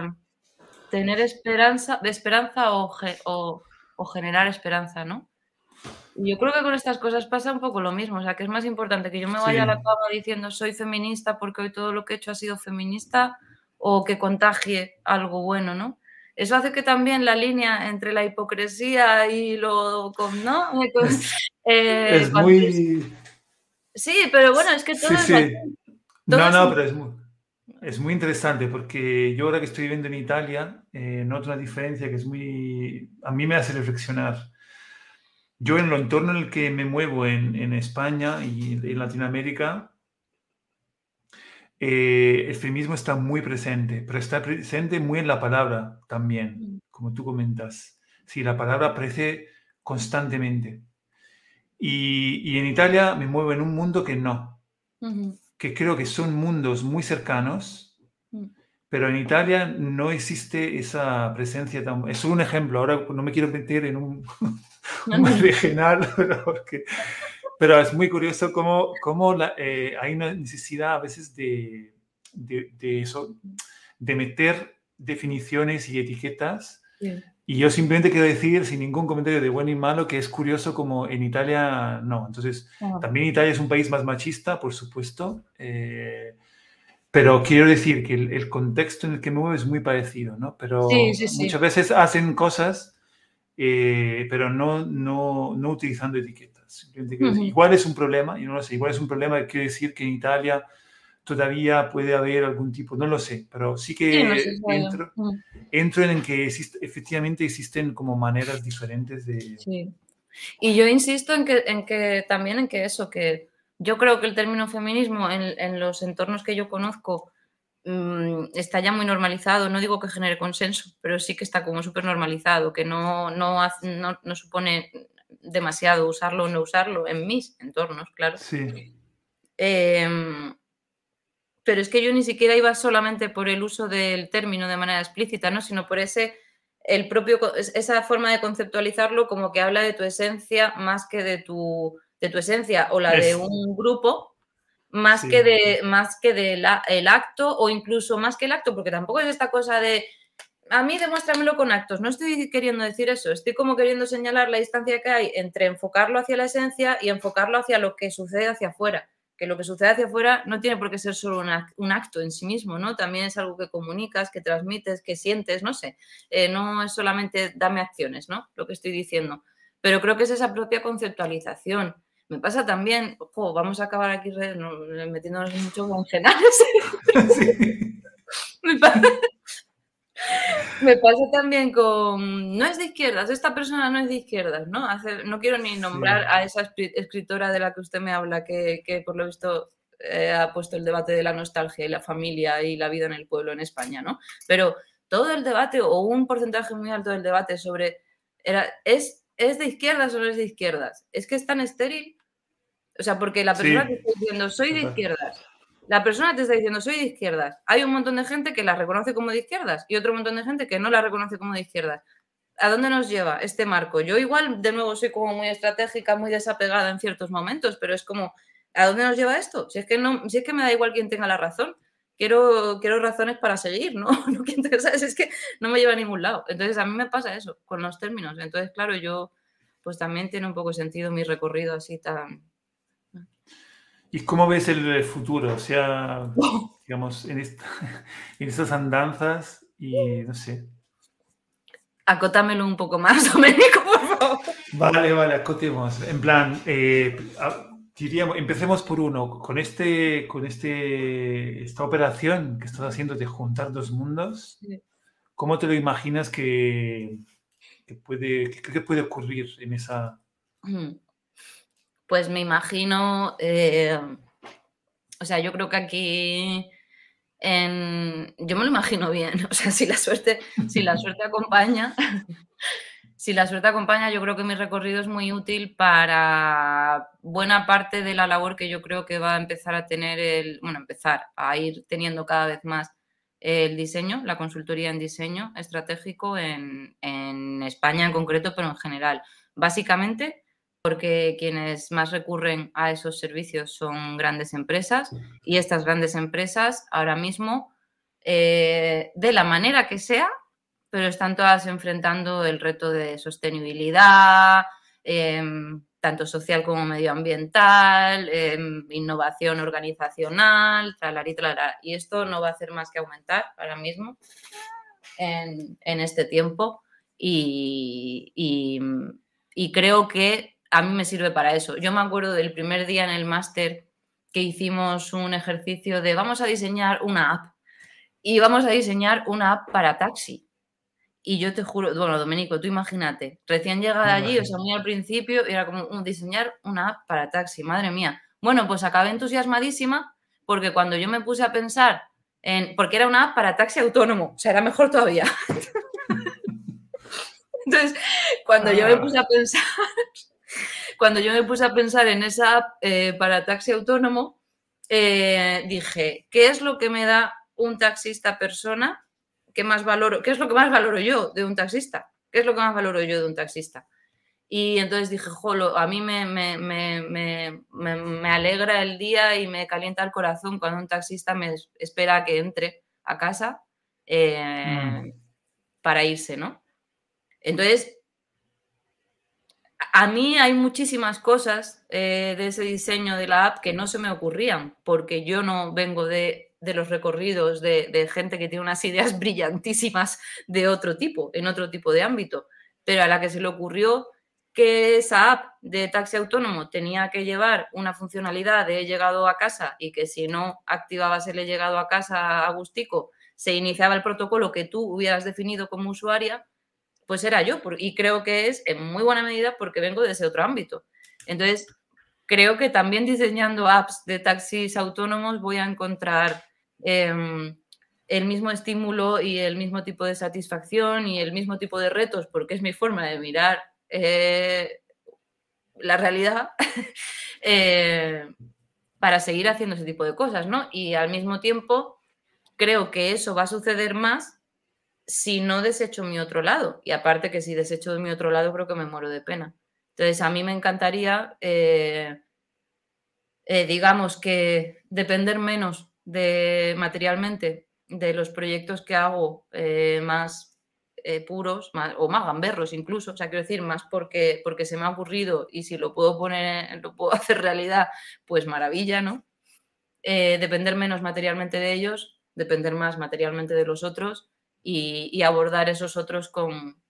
tener esperanza, de esperanza o, o generar esperanza, ¿no? Yo creo que con estas cosas pasa un poco lo mismo, o sea, que es más importante que yo me vaya a la cama diciendo soy feminista porque hoy todo lo que he hecho ha sido feminista o que contagie algo bueno, ¿no? Eso hace que también la línea entre la hipocresía y lo... ¿no? Eh, es muy... Sí, pero bueno, es que todo es... no, no, pero es muy, es muy interesante porque yo ahora que estoy viviendo en Italia eh, noto una diferencia que es muy... A mí me hace reflexionar yo en el entorno en el que me muevo en, España y en Latinoamérica, eh, el feminismo está muy presente, pero está presente muy en la palabra también, mm. como tú comentas. Sí, la palabra aparece constantemente. Y, en Italia me muevo en un mundo que no, que creo que son mundos muy cercanos, mm. pero en Italia no existe esa presencia. Tan... Es un ejemplo, ahora no me quiero meter en un, muy regional, pero, es muy curioso cómo, cómo eh, hay una necesidad a veces de, de, eso, de meter definiciones y etiquetas. Y yo simplemente quiero decir, sin ningún comentario de bueno y malo, que es curioso como en Italia no. Entonces, también Italia es un país más machista, por supuesto. Eh, pero quiero decir que el, contexto en el que me muevo es muy parecido, ¿no? Pero muchas veces hacen cosas eh, pero no, no, no, utilizando etiquetas. Igual es un problema, yo no lo sé, igual es un problema, quiero decir que en Italia todavía puede haber algún tipo, no lo sé, pero sí que entro, entro, en que existe, efectivamente existen como maneras diferentes de... Sí. Y yo insisto en que, en que también en que eso, que yo creo que el término feminismo en, en los entornos que yo conozco Mm, está ya muy normalizado, no digo que genere consenso, pero sí que está como súper normalizado, que no, no, no, supone demasiado usarlo o no usarlo en mis entornos, claro. Sí. Em, pero es que yo ni siquiera iba solamente por el uso del término de manera explícita, ¿no? sino por ese el propio, esa forma de conceptualizarlo como que habla de tu esencia más que de tu, de tu esencia o la de un grupo, más que de más que del el acto o incluso más que el acto, porque tampoco es esta cosa de a mí demuéstramelo con actos. No estoy queriendo decir eso, estoy como queriendo señalar la distancia que hay entre enfocarlo hacia la esencia y enfocarlo hacia lo que sucede hacia afuera. Que lo que sucede hacia afuera no tiene por qué ser solo un acto en sí mismo, ¿no? También es algo que comunicas, que transmites, que sientes, no sé. Eh, no es solamente dame acciones, ¿no? Lo que estoy diciendo. Pero creo que es esa propia conceptualización. Me pasa también, ojo, vamos a acabar aquí metiéndonos en muchos congenales. Sí. Me pasa me pasa también con, no es de izquierdas, esta persona no es de izquierdas, ¿no? no quiero ni nombrar a esa escritora de la que usted me habla, que, por lo visto eh, ha puesto el debate de la nostalgia y la familia y la vida en el pueblo en España, ¿no? Pero todo el debate o un porcentaje muy alto del debate sobre, era, ¿es, ¿es de izquierdas o no es de izquierdas? Es que es tan estéril. O sea, porque la persona que está diciendo, soy de izquierdas, la persona te está diciendo, soy de izquierdas. Hay un montón de gente que la reconoce como de izquierdas y otro montón de gente que no la reconoce como de izquierdas. ¿A dónde nos lleva este marco? Yo igual, de nuevo, soy como muy estratégica, muy desapegada en ciertos momentos, pero es como, ¿a dónde nos lleva esto? Si es que, no, si es que me da igual quién tenga la razón. Quiero, quiero razones para seguir, ¿no? no Es que no me lleva a ningún lado. Entonces, a mí me pasa eso con los términos. Entonces, claro, yo, pues también tiene un poco sentido mi recorrido así tan, ¿Y cómo ves el futuro? O sea, digamos, en, en estas andanzas y no sé. Acótamelo un poco más, Domenico, por favor. Vale, vale, acotemos. En plan, eh, diríamos, empecemos por uno. Con, este, con este, esta operación que estás haciendo de juntar dos mundos, ¿cómo te lo imaginas que, puede, que, puede ocurrir en esa... Pues me imagino, eh, o sea, yo creo que aquí, yo me lo imagino bien, o sea, si la suerte, si la suerte acompaña, si la suerte acompaña, yo creo que mi recorrido es muy útil para buena parte de la labor que yo creo que va a empezar a tener el, bueno, empezar a ir teniendo cada vez más el diseño, la consultoría en diseño estratégico en, en España en concreto, pero en general. Básicamente, porque quienes más recurren a esos servicios son grandes empresas y estas grandes empresas ahora mismo, eh, de la manera que sea, pero están todas enfrentando el reto de sostenibilidad, em, tanto social como medioambiental, em, innovación organizacional, y esto no va a hacer más que aumentar ahora mismo en, este tiempo y, y creo que a mí me sirve para eso. Yo me acuerdo del primer día en el máster que hicimos un ejercicio de vamos a diseñar una app y vamos a diseñar una app para taxi. Y yo te juro, bueno, Domenico, tú imagínate, recién llegada allí, o sea, muy al principio, era como un, diseñar una app para taxi, madre mía. Bueno, pues acabé entusiasmadísima porque cuando yo me puse a pensar en, porque era una app para taxi autónomo, o sea, era mejor todavía. Entonces, cuando yo me ah. puse a pensar cuando yo me puse a pensar en esa app eh, para taxi autónomo, eh, dije, ¿qué es lo que me da un taxista persona? ¿Qué, más valoro, ¿Qué es lo que más valoro yo de un taxista? ¿Qué es lo que más valoro yo de un taxista? Y entonces dije, jolo, a mí me, me, alegra el día y me calienta el corazón cuando un taxista me espera que entre a casa eh, mm. para irse, ¿no? Entonces, a mí hay muchísimas cosas eh, de ese diseño de la app que no se me ocurrían, porque yo no vengo de, los recorridos de, gente que tiene unas ideas brillantísimas de otro tipo, en otro tipo de ámbito, pero a la que se le ocurrió que esa app de taxi autónomo tenía que llevar una funcionalidad de he llegado a casa y que si no activabas el he llegado a casa a gustico, se iniciaba el protocolo que tú hubieras definido como usuaria, pues era yo. Y creo que es en muy buena medida porque vengo de ese otro ámbito. Entonces, creo que también diseñando apps de taxis autónomos voy a encontrar em, el mismo estímulo y el mismo tipo de satisfacción y el mismo tipo de retos, porque es mi forma de mirar eh, la realidad, eh, para seguir haciendo ese tipo de cosas, ¿no? Y al mismo tiempo, creo que eso va a suceder más si no desecho mi otro lado. Y aparte que si desecho de mi otro lado, creo que me muero de pena. Entonces, a mí me encantaría, eh, eh, digamos que depender menos de materialmente de los proyectos que hago eh, más puros o más gamberros incluso, o sea, quiero decir, más porque, porque se me ha ocurrido y si lo puedo poner, lo puedo hacer realidad, pues maravilla, ¿no? depender menos materialmente de ellos, depender más materialmente de los otros y, abordar esos otros con,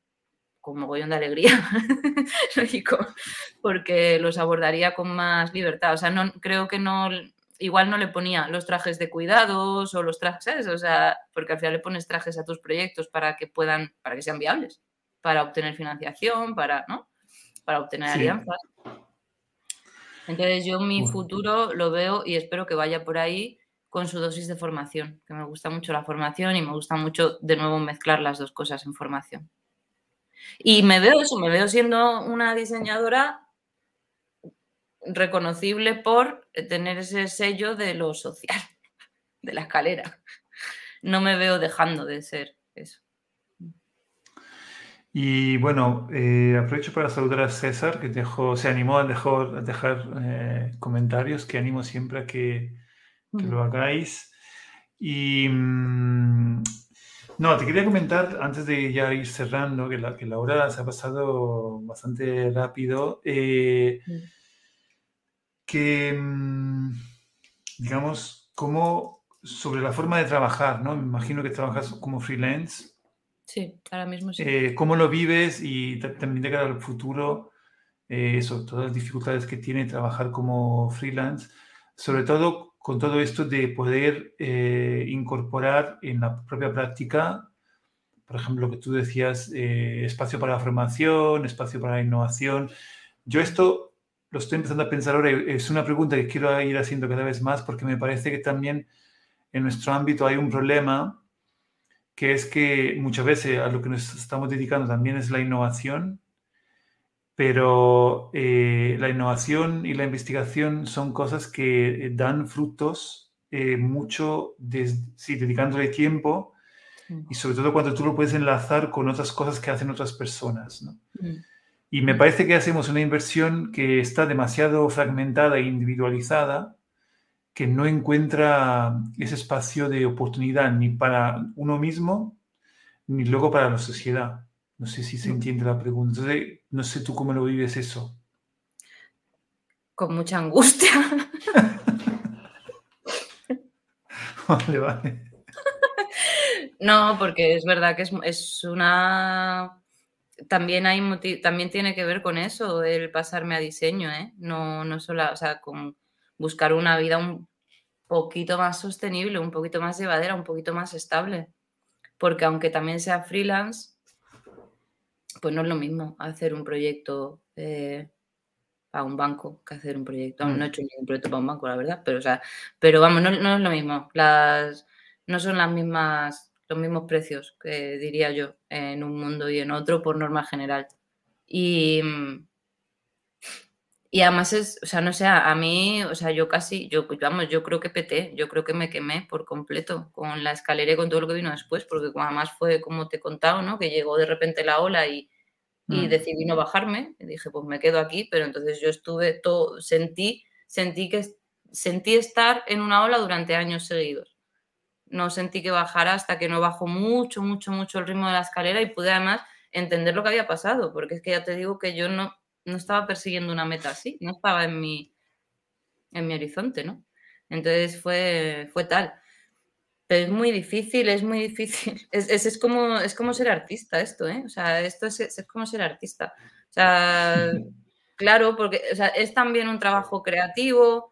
con mogollón de alegría, lógico, porque los abordaría con más libertad. O sea, no, creo que no, igual no le ponía los trajes de cuidados o los trajes, O sea, porque al final le pones trajes a tus proyectos para que puedan, para que sean viables, para obtener financiación, para, ¿no? Para obtener alianzas. Entonces yo mi futuro lo veo y espero que vaya por ahí con su dosis de formación, que me gusta mucho la formación y me gusta mucho de nuevo mezclar las dos cosas en formación. Y me veo eso, me veo siendo una diseñadora reconocible por tener ese sello de lo social, de la escalera. No me veo dejando de ser eso. Y bueno, eh, aprovecho para saludar a César, que dejó, se animó a dejar, dejar eh, comentarios, que animo siempre a que, que lo hagáis. Y mm, no, te quería comentar, antes de ya ir cerrando, que la, que la hora se ha pasado bastante rápido, eh, que, mm, digamos, como sobre la forma de trabajar, ¿no? Me imagino que trabajas como freelance. Sí, ahora mismo sí. Eh, ¿Cómo lo vives y también de cara al futuro? Eh, eso, todas las dificultades que tiene trabajar como freelance, sobre todo con todo esto de poder eh, incorporar en la propia práctica, por ejemplo, lo que tú decías, eh, espacio para la formación, espacio para la innovación. Yo esto lo estoy empezando a pensar ahora, es una pregunta que quiero ir haciendo cada vez más porque me parece que también en nuestro ámbito hay un problema que es que muchas veces a lo que nos estamos dedicando también es la innovación pero eh, la innovación y la investigación son cosas que dan frutos eh, mucho sí, dedicándole tiempo y sobre todo cuando tú lo puedes enlazar con otras cosas que hacen otras personas. Mm. Y me parece que hacemos una inversión que está demasiado fragmentada e individualizada, que no encuentra ese espacio de oportunidad ni para uno mismo, ni luego para la sociedad. No sé si se entiende la pregunta. no sé tú cómo lo vives eso. Con mucha angustia. vale, vale. No, porque es verdad que es, una. También hay también tiene que ver con eso, el pasarme a diseño, ¿eh? No, no solo, o sea, con buscar una vida un poquito más sostenible, un poquito más llevadera, un poquito más estable. Porque aunque también sea freelance, pues no es lo mismo hacer un proyecto eh, para un banco que hacer un proyecto. No he mm. hecho ningún proyecto para un banco, la verdad, pero, o sea, pero vamos, no, es lo mismo. Las, no son las mismas, los mismos precios que diría yo en un mundo y en otro por norma general. Y, y además es, o sea, no sé, a mí, o sea, yo casi, yo, vamos, yo creo que peté, yo creo que me quemé por completo con la escalera y con todo lo que vino después, porque además fue como te he contado, ¿no? Que llegó de repente la ola y, y mm. decidí no bajarme, y dije, pues me quedo aquí, pero entonces yo estuve todo, sentí, sentí que, sentí estar en una ola durante años seguidos. No sentí que bajara hasta que no bajó mucho, mucho, mucho el ritmo de la escalera y pude además entender lo que había pasado, porque es que ya te digo que yo no, no estaba persiguiendo una meta así, no estaba en mi, en mi horizonte, ¿no? Entonces fue, fue tal. Pero es muy difícil, es muy difícil. Es, es, como, es como ser artista esto, ¿eh? O sea, esto es, es como ser artista. O sea, claro, porque o sea, es también un trabajo creativo.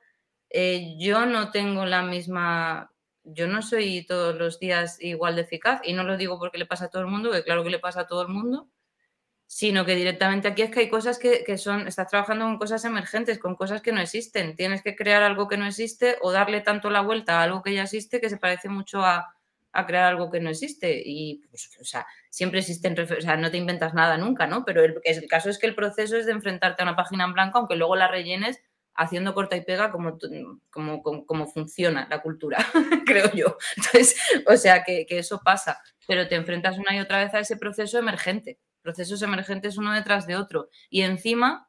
Eh, yo no tengo la misma, yo no soy todos los días igual de eficaz y no lo digo porque le pasa a todo el mundo, que claro que le pasa a todo el mundo, sino que directamente aquí es que hay cosas que, son, estás trabajando con cosas emergentes, con cosas que no existen. Tienes que crear algo que no existe o darle tanto la vuelta a algo que ya existe que se parece mucho a, crear algo que no existe. Y, pues, o sea, siempre existen, o sea, no te inventas nada nunca, ¿no? Pero el, el caso es que el proceso es de enfrentarte a una página en blanco, aunque luego la rellenes haciendo corta y pega como, como, como, funciona la cultura, creo yo. Entonces, o sea, que, que, eso pasa, pero te enfrentas una y otra vez a ese proceso emergente, procesos emergentes uno detrás de otro. Y encima,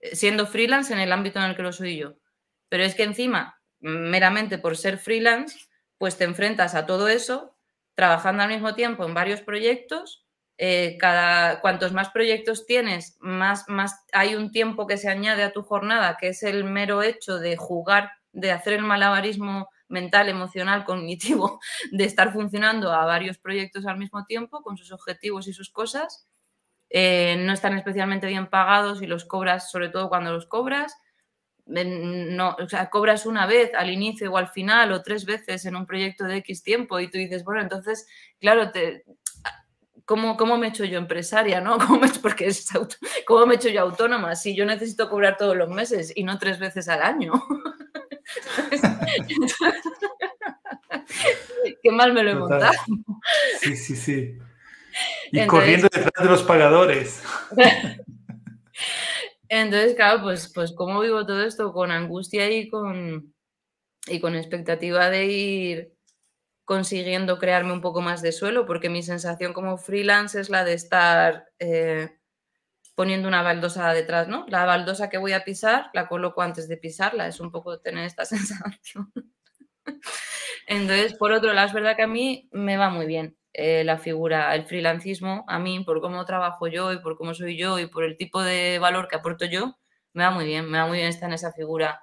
eh, siendo freelance en el ámbito en el que lo soy yo. Pero es que encima, meramente por ser freelance, pues te enfrentas a todo eso trabajando al mismo tiempo en varios proyectos. Eh, cada, cuantos más proyectos tienes, más, más hay un tiempo que se añade a tu jornada, que es el mero hecho de jugar, de hacer el malabarismo mental, emocional, cognitivo, de estar funcionando a varios proyectos al mismo tiempo, con sus objetivos y sus cosas. Eh, no están especialmente bien pagados y los cobras, sobre todo cuando los cobras no, o sea, cobras una vez al inicio o al final o tres veces en un proyecto de X tiempo y tú dices, bueno, entonces, claro, te, ¿cómo, cómo me he hecho yo empresaria? ¿no? ¿Cómo me, porque es ¿Cómo me he yo autónoma? Si yo necesito cobrar todos los meses y no tres veces al año. Qué mal me lo he montado. Sí, sí, sí. Y corriendo detrás de los pagadores. Entonces, claro, pues, pues cómo vivo todo esto con angustia y con, y con expectativa de ir consiguiendo crearme un poco más de suelo, porque mi sensación como freelance es la de estar eh, poniendo una baldosa detrás, ¿no? La baldosa que voy a pisar la coloco antes de pisarla, es un poco tener esta sensación. Entonces, por otro lado, es verdad que a mí me va muy bien. Eh, la figura, el freelancismo, a mí, por cómo trabajo yo y por cómo soy yo y por el tipo de valor que aporto yo, me va muy bien, me va muy bien estar en esa figura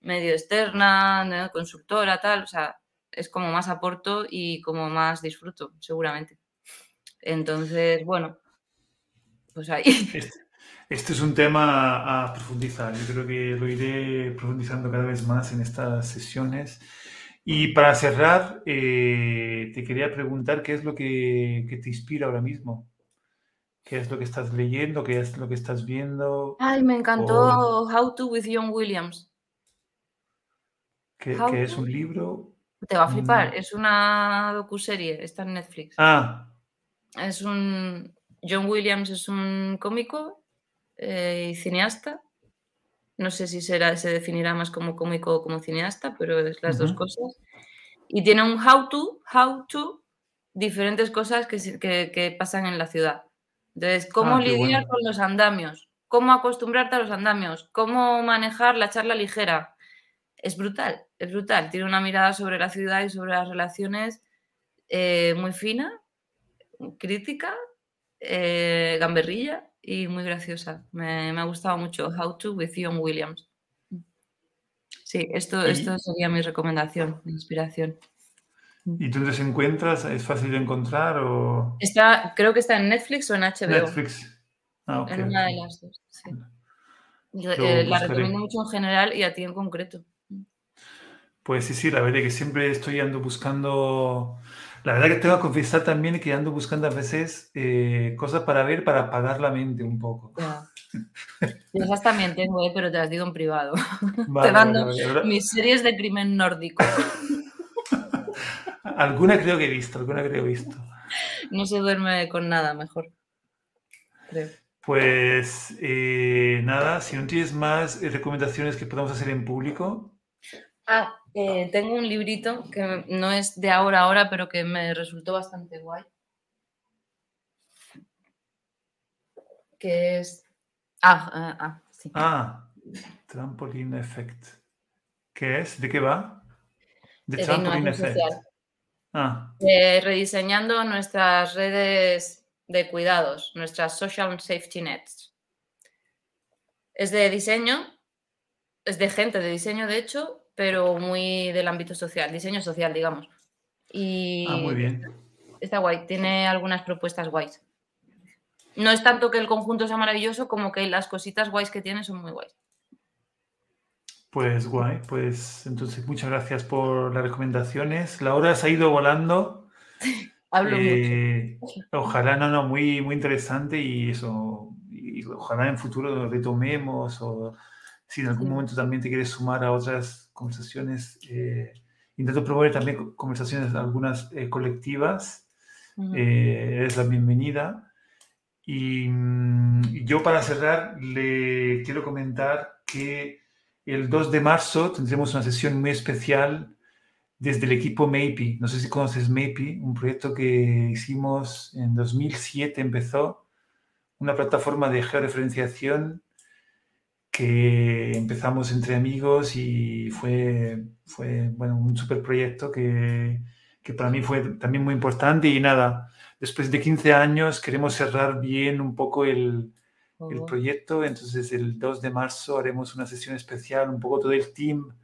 medio externa, consultora, tal, o sea, es como más aporto y como más disfruto, seguramente. Entonces, bueno, pues ahí. Este, este, es un tema a profundizar, yo creo que lo iré profundizando cada vez más en estas sesiones. Y para cerrar, eh, te quería preguntar qué es lo que, te inspira ahora mismo. ¿Qué es lo que estás leyendo? ¿Qué es lo que estás viendo? Ay, me encantó How to with John Williams. ¿Qué, es un libro? Te va a flipar. Es una docuserie, está en Netflix. Ah. Es un. John Williams es un cómico eh, y cineasta no sé si será, se definirá más como cómico o como cineasta, pero es las dos cosas. Y tiene un how to, how to, diferentes cosas que, pasan en la ciudad. Entonces, cómo ah, lidiar con los andamios, cómo acostumbrarte a los andamios, cómo manejar la charla ligera. Es brutal, es brutal. Tiene una mirada sobre la ciudad y sobre las relaciones eh, muy fina, crítica, eh, gamberrilla y muy graciosa. Me, ha gustado mucho. How to with John Williams. Sí, esto, esto sería mi recomendación, mi inspiración. ¿Y dónde se encuentras? ¿Es fácil de encontrar? O... Está, creo que está en Netflix o en HBO. Netflix. Ah, en una de las dos. Sí. Eh, la recomiendo mucho en general y a ti en concreto. Pues sí, sí, la verdad es que siempre estoy ando buscando la verdad que tengo que confesar también que ando buscando a veces eh, cosas para ver para apagar la mente un poco. esas también tengo, eh, pero te las digo en privado. te mando mis series de crimen nórdico. alguna creo que he visto, alguna creo que he visto. No se duerme con nada mejor. Pues eh, nada, si no tienes más recomendaciones que podamos hacer en público. Ah, eh, tengo un librito que no es de ahora a ahora, pero que me resultó bastante guay. Que es. Ah, ah, ah sí. Ah, Trampoline Effect. ¿Qué es? ¿De qué va? De Trampoline Effect. Ah. Eh, rediseñando nuestras redes de cuidados, nuestras social safety nets. Es de diseño, es de gente de diseño, de hecho, pero muy del ámbito social, diseño social, digamos. Y ah, muy bien. Está guay, tiene algunas propuestas guays. No es tanto que el conjunto sea maravilloso como que las cositas guays que tiene son muy guays. Pues guay, pues entonces muchas gracias por las recomendaciones. La hora se ha ido volando. Hablo eh, mucho. Ojalá, no, no, muy, muy interesante y eso, y ojalá en futuro retomemos o si en algún momento también te quieres sumar a otras conversaciones, eh, intento promover también conversaciones algunas eh, colectivas, eh, es la bienvenida. Y, mm, yo para cerrar le quiero comentar que el 2 de marzo tendremos una sesión muy especial desde el equipo MAPI. No sé si conoces MAPI, un proyecto que hicimos en 2007, empezó una plataforma de georreferenciación que empezamos entre amigos y fue, fue bueno, un super proyecto que, que para mí fue también muy importante. Y nada, después de 15 años queremos cerrar bien un poco el, el proyecto, entonces el 2 de marzo haremos una sesión especial, un poco todo el team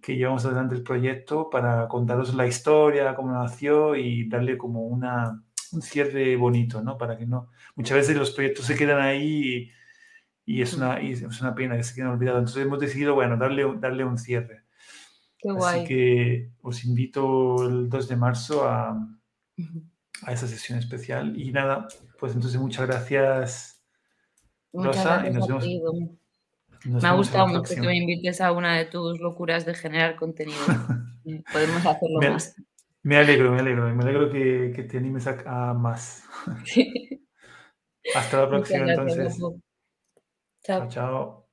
que llevamos adelante el proyecto para contaros la historia, cómo nació y darle como una, un cierre bonito, ¿no? Para que no... Muchas veces los proyectos se quedan ahí y, y es, una, y es una pena que se queden olvidados. Entonces hemos decidido, bueno, darle, darle un cierre. qué Así guay. que os invito el 2 de marzo a, a esa sesión especial. Y nada, pues entonces muchas gracias, Muchas Rosa, y nos vemos, nos Me ha gustado mucho que me invites a una de tus locuras de generar contenido. Podemos hacerlo Me, más. me alegro, me alegro, me alegro que, que te animes a, a más. Sí. Hasta la próxima gracias, entonces. Ciao. Ciao. ciao.